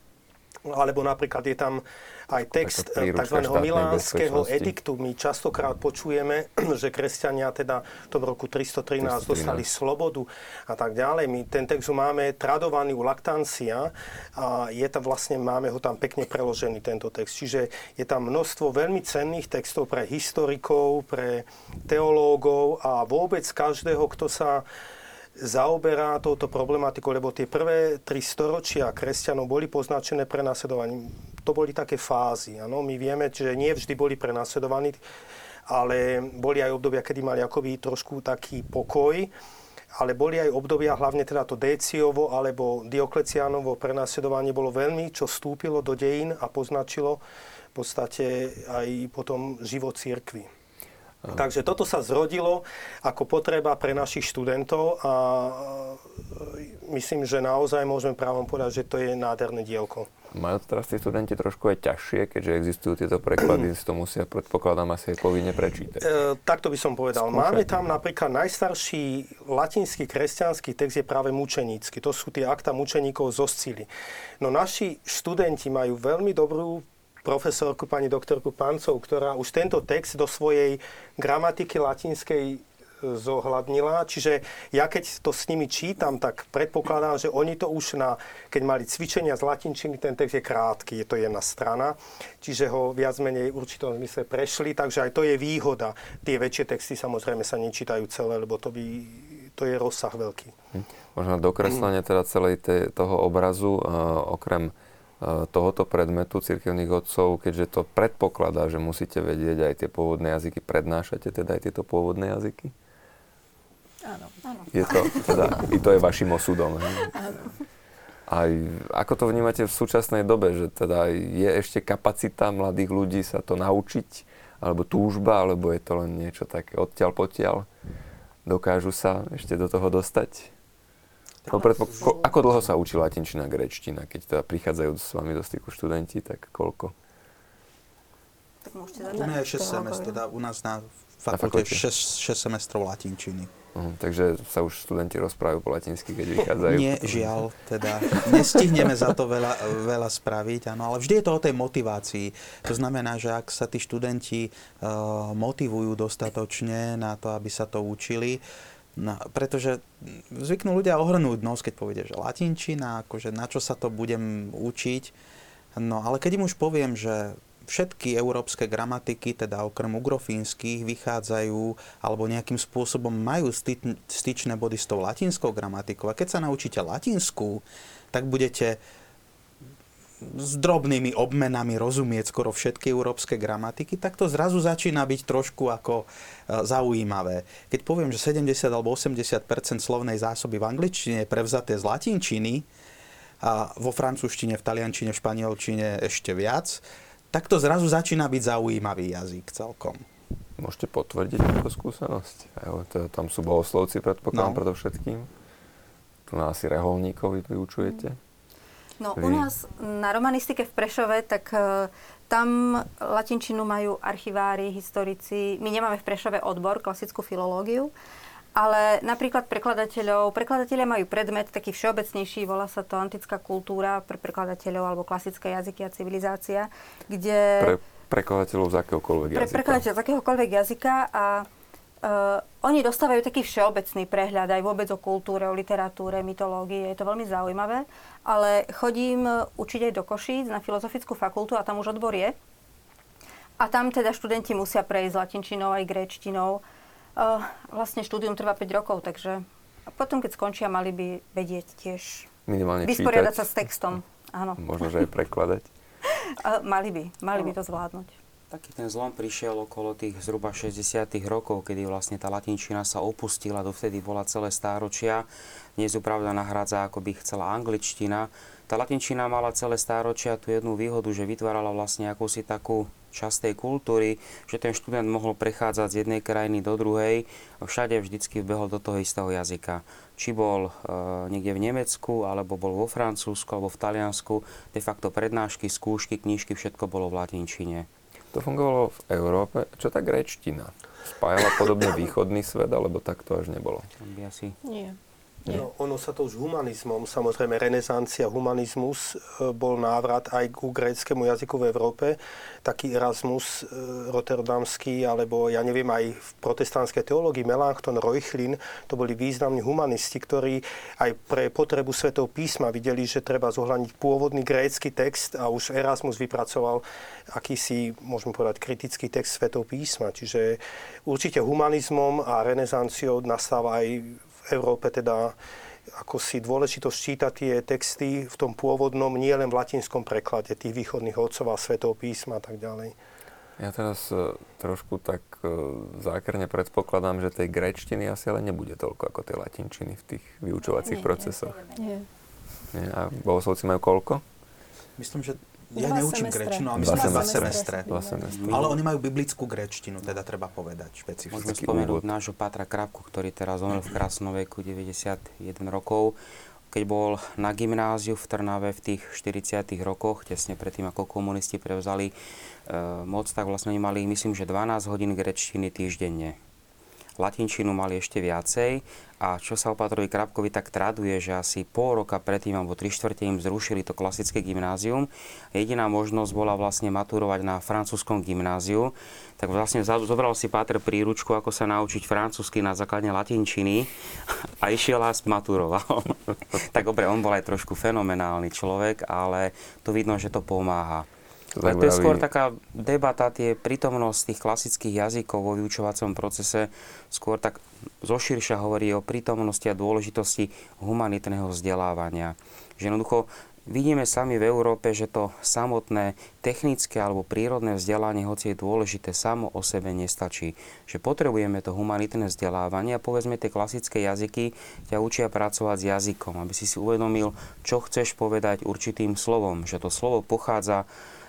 Alebo napríklad je tam aj text tzv. milánskeho ediktu. My častokrát počujeme, že kresťania teda v tom roku 313 dostali slobodu a tak ďalej. My ten text máme tradovaný u Laktancia a je tam vlastne, máme ho tam pekne preložený tento text. Čiže je tam množstvo veľmi cenných textov pre historikov, pre teológov a vôbec každého, kto sa zaoberá touto problematikou, lebo tie prvé tri storočia kresťanov boli poznačené prenasledovaním. To boli také fázy. Ano? My vieme, že nie vždy boli prenasledovaní, ale boli aj obdobia, kedy mali akoby trošku taký pokoj, ale boli aj obdobia, hlavne teda to Déciovo alebo Diokleciánovo prenasledovanie bolo veľmi, čo vstúpilo do dejín a poznačilo v podstate aj potom život církvy. Takže toto sa zrodilo ako potreba pre našich študentov a e, myslím, že naozaj môžeme právom povedať, že to je nádherné dielko. Majú teraz tí študenti trošku aj ťažšie, keďže existujú tieto preklady, si to musia, predpokladám, asi aj povinne prečítať. E, takto by som povedal. Skúšať. Máme tam napríklad najstarší latinský kresťanský text je práve mučenícky. To sú tie akta mučeníkov zo Scily. No naši študenti majú veľmi dobrú profesorku, pani doktorku Pancov, ktorá už tento text do svojej gramatiky latinskej e, zohľadnila. Čiže ja keď to s nimi čítam, tak predpokladám, že oni to už na, keď mali cvičenia z latinčiny, ten text je krátky, je to jedna strana, čiže ho viac menej v určitom zmysle prešli, takže aj to je výhoda. Tie väčšie texty samozrejme sa nečítajú celé, lebo to, by, to je rozsah veľký. Hm. Možno dokreslenie teda celej te, toho obrazu, uh, okrem tohoto predmetu cirkevných otcov, keďže to predpokladá, že musíte vedieť aj tie pôvodné jazyky, prednášate teda aj tieto pôvodné jazyky? Áno. Je to, teda, i to je vašim osudom. Áno. A ako to vnímate v súčasnej dobe, že teda je ešte kapacita mladých ľudí sa to naučiť, alebo túžba, alebo je to len niečo také odtiaľ potiaľ? Dokážu sa ešte do toho dostať? No, predpo- ko- ako dlho sa učí latinčina a grečtina? Keď teda prichádzajú s vami do styku študenti, tak koľko? Tak môžete U mňa je 6 semestrov, teda u nás na fakulte, na fakulte. 6, 6 semestrov latinčiny. Uh, takže sa už študenti rozprávajú po latinsky, keď vychádzajú. Nie, žiaľ, teda nestihneme za to veľa, veľa spraviť, áno, ale vždy je to o tej motivácii. To znamená, že ak sa tí študenti uh, motivujú dostatočne na to, aby sa to učili, No, pretože zvyknú ľudia ohrnúť nos, keď povedia, že latinčina, akože na čo sa to budem učiť. No ale keď im už poviem, že všetky európske gramatiky, teda okrem ugrofínskych, vychádzajú alebo nejakým spôsobom majú styčné body s tou latinskou gramatikou. A keď sa naučíte latinskú, tak budete s drobnými obmenami rozumieť skoro všetky európske gramatiky, tak to zrazu začína byť trošku ako e, zaujímavé. Keď poviem, že 70 alebo 80% slovnej zásoby v angličtine je prevzaté z latinčiny a vo francúzštine, v taliančine, v španielčine ešte viac, tak to zrazu začína byť zaujímavý jazyk celkom. Môžete potvrdiť túto skúsenosť? Tam sú bohoslovci, predpokladám, no. predovšetkým. Tu nás asi reholníkov vyučujete. No Vy? u nás na romanistike v Prešove, tak e, tam latinčinu majú archivári, historici. My nemáme v Prešove odbor, klasickú filológiu, ale napríklad prekladateľov, prekladatelia majú predmet taký všeobecnejší, volá sa to antická kultúra pre prekladateľov alebo klasické jazyky a civilizácia, kde... Pre prekladateľov z akéhokoľvek Pre jazyka. prekladateľ z akéhokoľvek jazyka a uh, oni dostávajú taký všeobecný prehľad aj vôbec o kultúre, o literatúre, mytológii. Je to veľmi zaujímavé. Ale chodím učiť aj do Košíc na Filozofickú fakultu a tam už odbor je. A tam teda študenti musia prejsť latinčinou aj gréčtinou. Uh, vlastne štúdium trvá 5 rokov, takže a potom, keď skončia, mali by vedieť tiež Minimálne vysporiadať čítať. sa s textom. Áno, Možno, že aj prekladať. uh, mali by, mali by to zvládnuť. Taký ten zlom prišiel okolo tých zhruba 60 rokov, kedy vlastne tá latinčina sa opustila, dovtedy bola celé stáročia. Dnes ju pravda nahrádza, ako by chcela angličtina. Tá latinčina mala celé stáročia tú jednu výhodu, že vytvárala vlastne akúsi takú časť tej kultúry, že ten študent mohol prechádzať z jednej krajiny do druhej, všade vždycky vbehol do toho istého jazyka. Či bol e, niekde v Nemecku, alebo bol vo Francúzsku, alebo v Taliansku, de facto prednášky, skúšky, knížky, všetko bolo v latinčine. To fungovalo v Európe. Čo tá gréčtina? Spájala podobne východný svet, alebo tak to až nebolo? Tam by asi Nie. No, ono sa to už humanizmom, samozrejme renesancia, humanizmus, e, bol návrat aj ku gréckému jazyku v Európe. Taký Erasmus e, rotterdamský, alebo ja neviem, aj v protestantskej teológii Melanchthon, Reuchlin, to boli významní humanisti, ktorí aj pre potrebu svetov písma videli, že treba zohľadniť pôvodný grécky text a už Erasmus vypracoval akýsi, môžeme povedať, kritický text svetov písma. Čiže určite humanizmom a renesanciou nastáva aj Európe teda ako si dôležito ščítať tie texty v tom pôvodnom, nie len v latinskom preklade tých východných otcov a svetov písma a tak ďalej. Ja teraz e, trošku tak e, zákerne predpokladám, že tej gréčtiny asi ale nebude toľko ako tej latinčiny v tých vyučovacích Nie, nie. procesoch. Nie. Nie? A bohoslovci majú koľko? Myslím, že ja Dva neučím semestre. gréčtinu, ale myslím, že dva semestre. semestre. Dva semestre. Ale oni majú biblickú gréčtinu, teda treba povedať špecificky. Môžeme spomenúť nášho Pátra Krapku, ktorý teraz zomrel v krásnom veku 91 rokov. Keď bol na gymnáziu v Trnave v tých 40 rokoch, tesne predtým ako komunisti prevzali e, moc, tak vlastne oni mali, myslím, že 12 hodín grečtiny týždenne. Latinčinu mali ešte viacej a čo sa opatrovi Krapkovi tak traduje, že asi pol roka predtým alebo tri štvrte im zrušili to klasické gymnázium. Jediná možnosť bola vlastne maturovať na francúzskom gymnáziu. Tak vlastne zobral si Páter príručku, ako sa naučiť francúzsky na základe latinčiny a išiel a maturoval. tak dobre, on bol aj trošku fenomenálny človek, ale to vidno, že to pomáha. Tak to je skôr taká debata, tie prítomnosť tých klasických jazykov vo vyučovacom procese skôr tak zoširšia hovorí o prítomnosti a dôležitosti humanitného vzdelávania. Že jednoducho vidíme sami v Európe, že to samotné technické alebo prírodné vzdelanie, hoci je dôležité, samo o sebe nestačí. Že potrebujeme to humanitné vzdelávanie a povedzme tie klasické jazyky ťa učia pracovať s jazykom, aby si si uvedomil, čo chceš povedať určitým slovom, že to slovo pochádza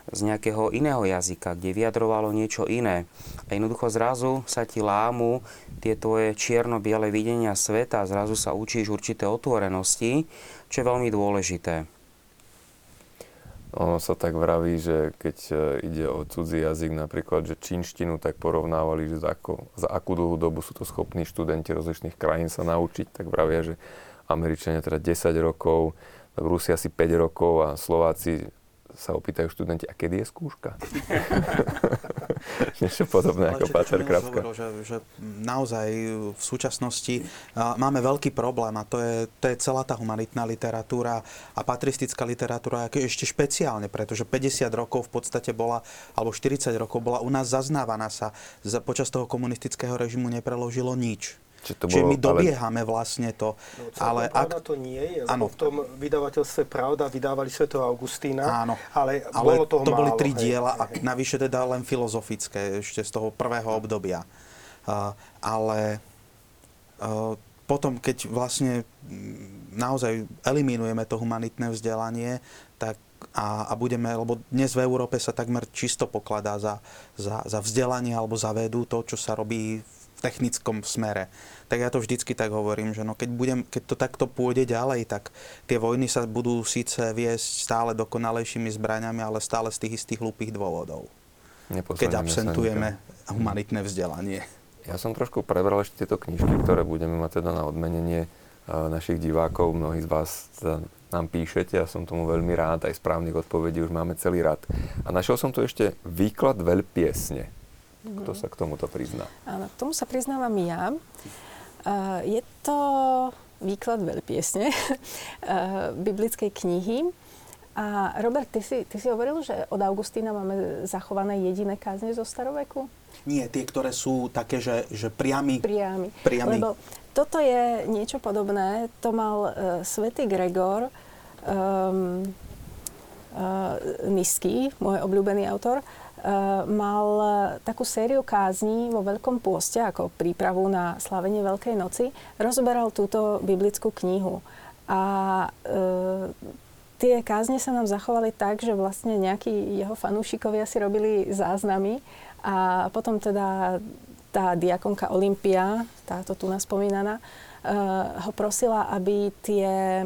z nejakého iného jazyka, kde vyjadrovalo niečo iné. A jednoducho zrazu sa ti lámu tie tvoje čierno-biele videnia sveta, zrazu sa učíš určité otvorenosti, čo je veľmi dôležité. Ono sa tak vraví, že keď e, ide o cudzí jazyk, napríklad, že čínštinu, tak porovnávali, že za, ako, za akú dlhú dobu sú to schopní študenti rozličných krajín sa naučiť, tak vravia, že Američania teda 10 rokov, Rusi asi 5 rokov a Slováci sa opýtajú študenti, a kedy je skúška? Niečo podobné ako Miloš Krapka. hovoril, že, že naozaj v súčasnosti máme veľký problém a to je, to je celá tá humanitná literatúra a patristická literatúra ešte špeciálne, pretože 50 rokov v podstate bola, alebo 40 rokov bola u nás zaznávaná sa. Počas toho komunistického režimu nepreložilo nič. Čiže to Čiže bolo, my dobiehame vlastne to. No, ale ale ak, to nie je, lebo Áno. v tom vydavateľstve Pravda vydávali Svetého Augustína, Áno, ale, ale bolo toho to boli málo, tri hej, diela a hej. navyše teda len filozofické ešte z toho prvého obdobia. Uh, ale uh, potom, keď vlastne mm, naozaj eliminujeme to humanitné vzdelanie, tak a, a budeme, lebo dnes v Európe sa takmer čisto pokladá za, za, za vzdelanie alebo za vedu to, čo sa robí v technickom smere. Tak ja to vždycky tak hovorím, že no keď, budem, keď to takto pôjde ďalej, tak tie vojny sa budú síce viesť stále dokonalejšími zbraňami, ale stále z tých istých hlúpých dôvodov. Keď absentujeme humanitné vzdelanie. Ja som trošku prebral ešte tieto knižky, ktoré budeme mať teda na odmenenie našich divákov. Mnohí z vás teda nám píšete a som tomu veľmi rád. Aj správnych odpovedí už máme celý rad. A našiel som tu ešte výklad veľpiesne. Kto sa k tomuto prizná? Áno, k tomu sa priznávam ja. Uh, je to výklad veľpiesne uh, biblickej knihy. A Robert, ty si, ty si hovoril, že od Augustína máme zachované jediné kázne zo staroveku? Nie, tie, ktoré sú také, že, že priamy. Priamy. priamy. Lebo toto je niečo podobné. To mal uh, svätý Gregor um, uh, Nisky, môj obľúbený autor, Eh, mal takú sériu kázní vo Veľkom pôste ako prípravu na slavenie Veľkej noci. Rozoberal túto biblickú knihu. A e, tie kázne sa nám zachovali tak, že vlastne nejakí jeho fanúšikovia si robili záznamy a potom teda tá diakonka Olympia, táto tu nás spomínaná, e, ho prosila, aby tie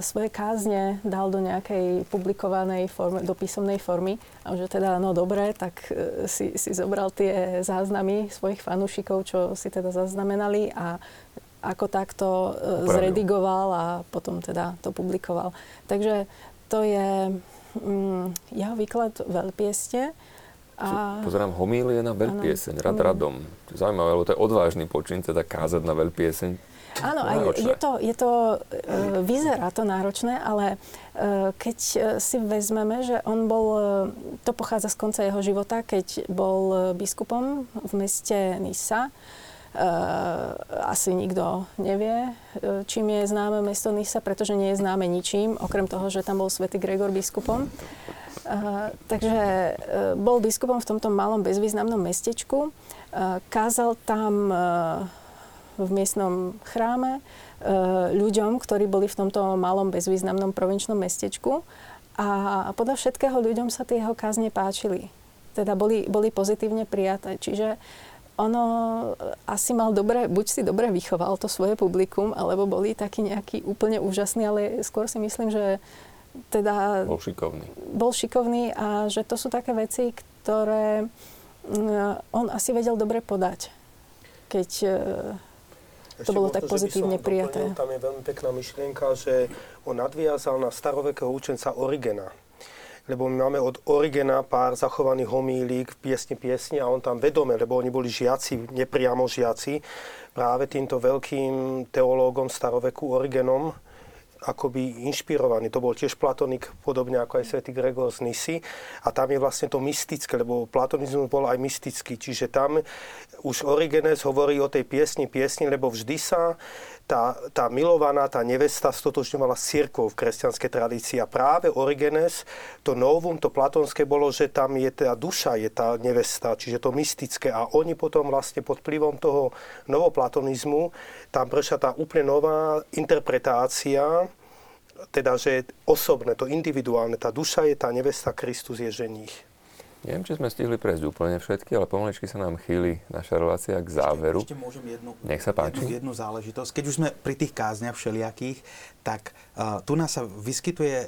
svoje kázne dal do nejakej publikovanej formy, do písomnej formy. A že teda, no dobre, tak e, si, si zobral tie záznamy svojich fanúšikov, čo si teda zaznamenali a ako takto e, Upravil. zredigoval a potom teda to publikoval. Takže to je mm, jeho výklad veľpiesne. A... Pozerám, homílie na veľpieseň, rad radom. Zaujímavé, lebo to je odvážny počin, teda kázať na veľpieseň. Áno, aj je to, je to, e, vyzerá to náročné, ale e, keď si vezmeme, že on bol, e, to pochádza z konca jeho života, keď bol biskupom v meste Nisa, asi nikto nevie, čím je známe mesto Nisa, pretože nie je známe ničím, okrem toho, že tam bol svätý Gregor biskupom. takže bol biskupom v tomto malom bezvýznamnom mestečku. kázal tam v miestnom chráme e, ľuďom, ktorí boli v tomto malom bezvýznamnom provinčnom mestečku a podľa všetkého ľuďom sa tie jeho kázne páčili. Teda boli, boli pozitívne prijaté. Čiže ono asi mal dobre, buď si dobre vychoval to svoje publikum, alebo boli taký nejaký úplne úžasný, ale skôr si myslím, že teda... Bol šikovný. Bol šikovný a že to sú také veci, ktoré mm, on asi vedel dobre podať. Keď ešte to bolo tak pozitívne prijaté. Doplnil, tam je veľmi pekná myšlienka, že on nadviazal na starovekého učenca Origena. Lebo my máme od Origena pár zachovaných homílík v piesni piesni a on tam vedome, lebo oni boli žiaci, nepriamo žiaci, práve týmto veľkým teológom staroveku Origenom, akoby inšpirovaný. To bol tiež platonik, podobne ako aj svätý Gregor z Nisy. A tam je vlastne to mystické, lebo platonizmus bol aj mystický. Čiže tam už Origenes hovorí o tej piesni piesni, lebo vždy sa tá, tá milovaná, tá nevesta stotožňovala s církvou v kresťanskej tradícii. A práve Origenes, to novum, to platonské bolo, že tam je tá duša, je tá nevesta, čiže to mystické. A oni potom vlastne pod vplyvom toho novoplatonizmu, tam prešla tá úplne nová interpretácia, teda, že osobné, to individuálne, tá duša je tá nevesta, Kristus je ženích. Neviem, či sme stihli prejsť úplne všetky, ale pomaličky sa nám chýli naša relácia k záveru. Ešte, ešte môžem jednu, Nech sa páči. Jednu, jednu záležitosť. Keď už sme pri tých kázniach všelijakých, tak uh, tu nás sa vyskytuje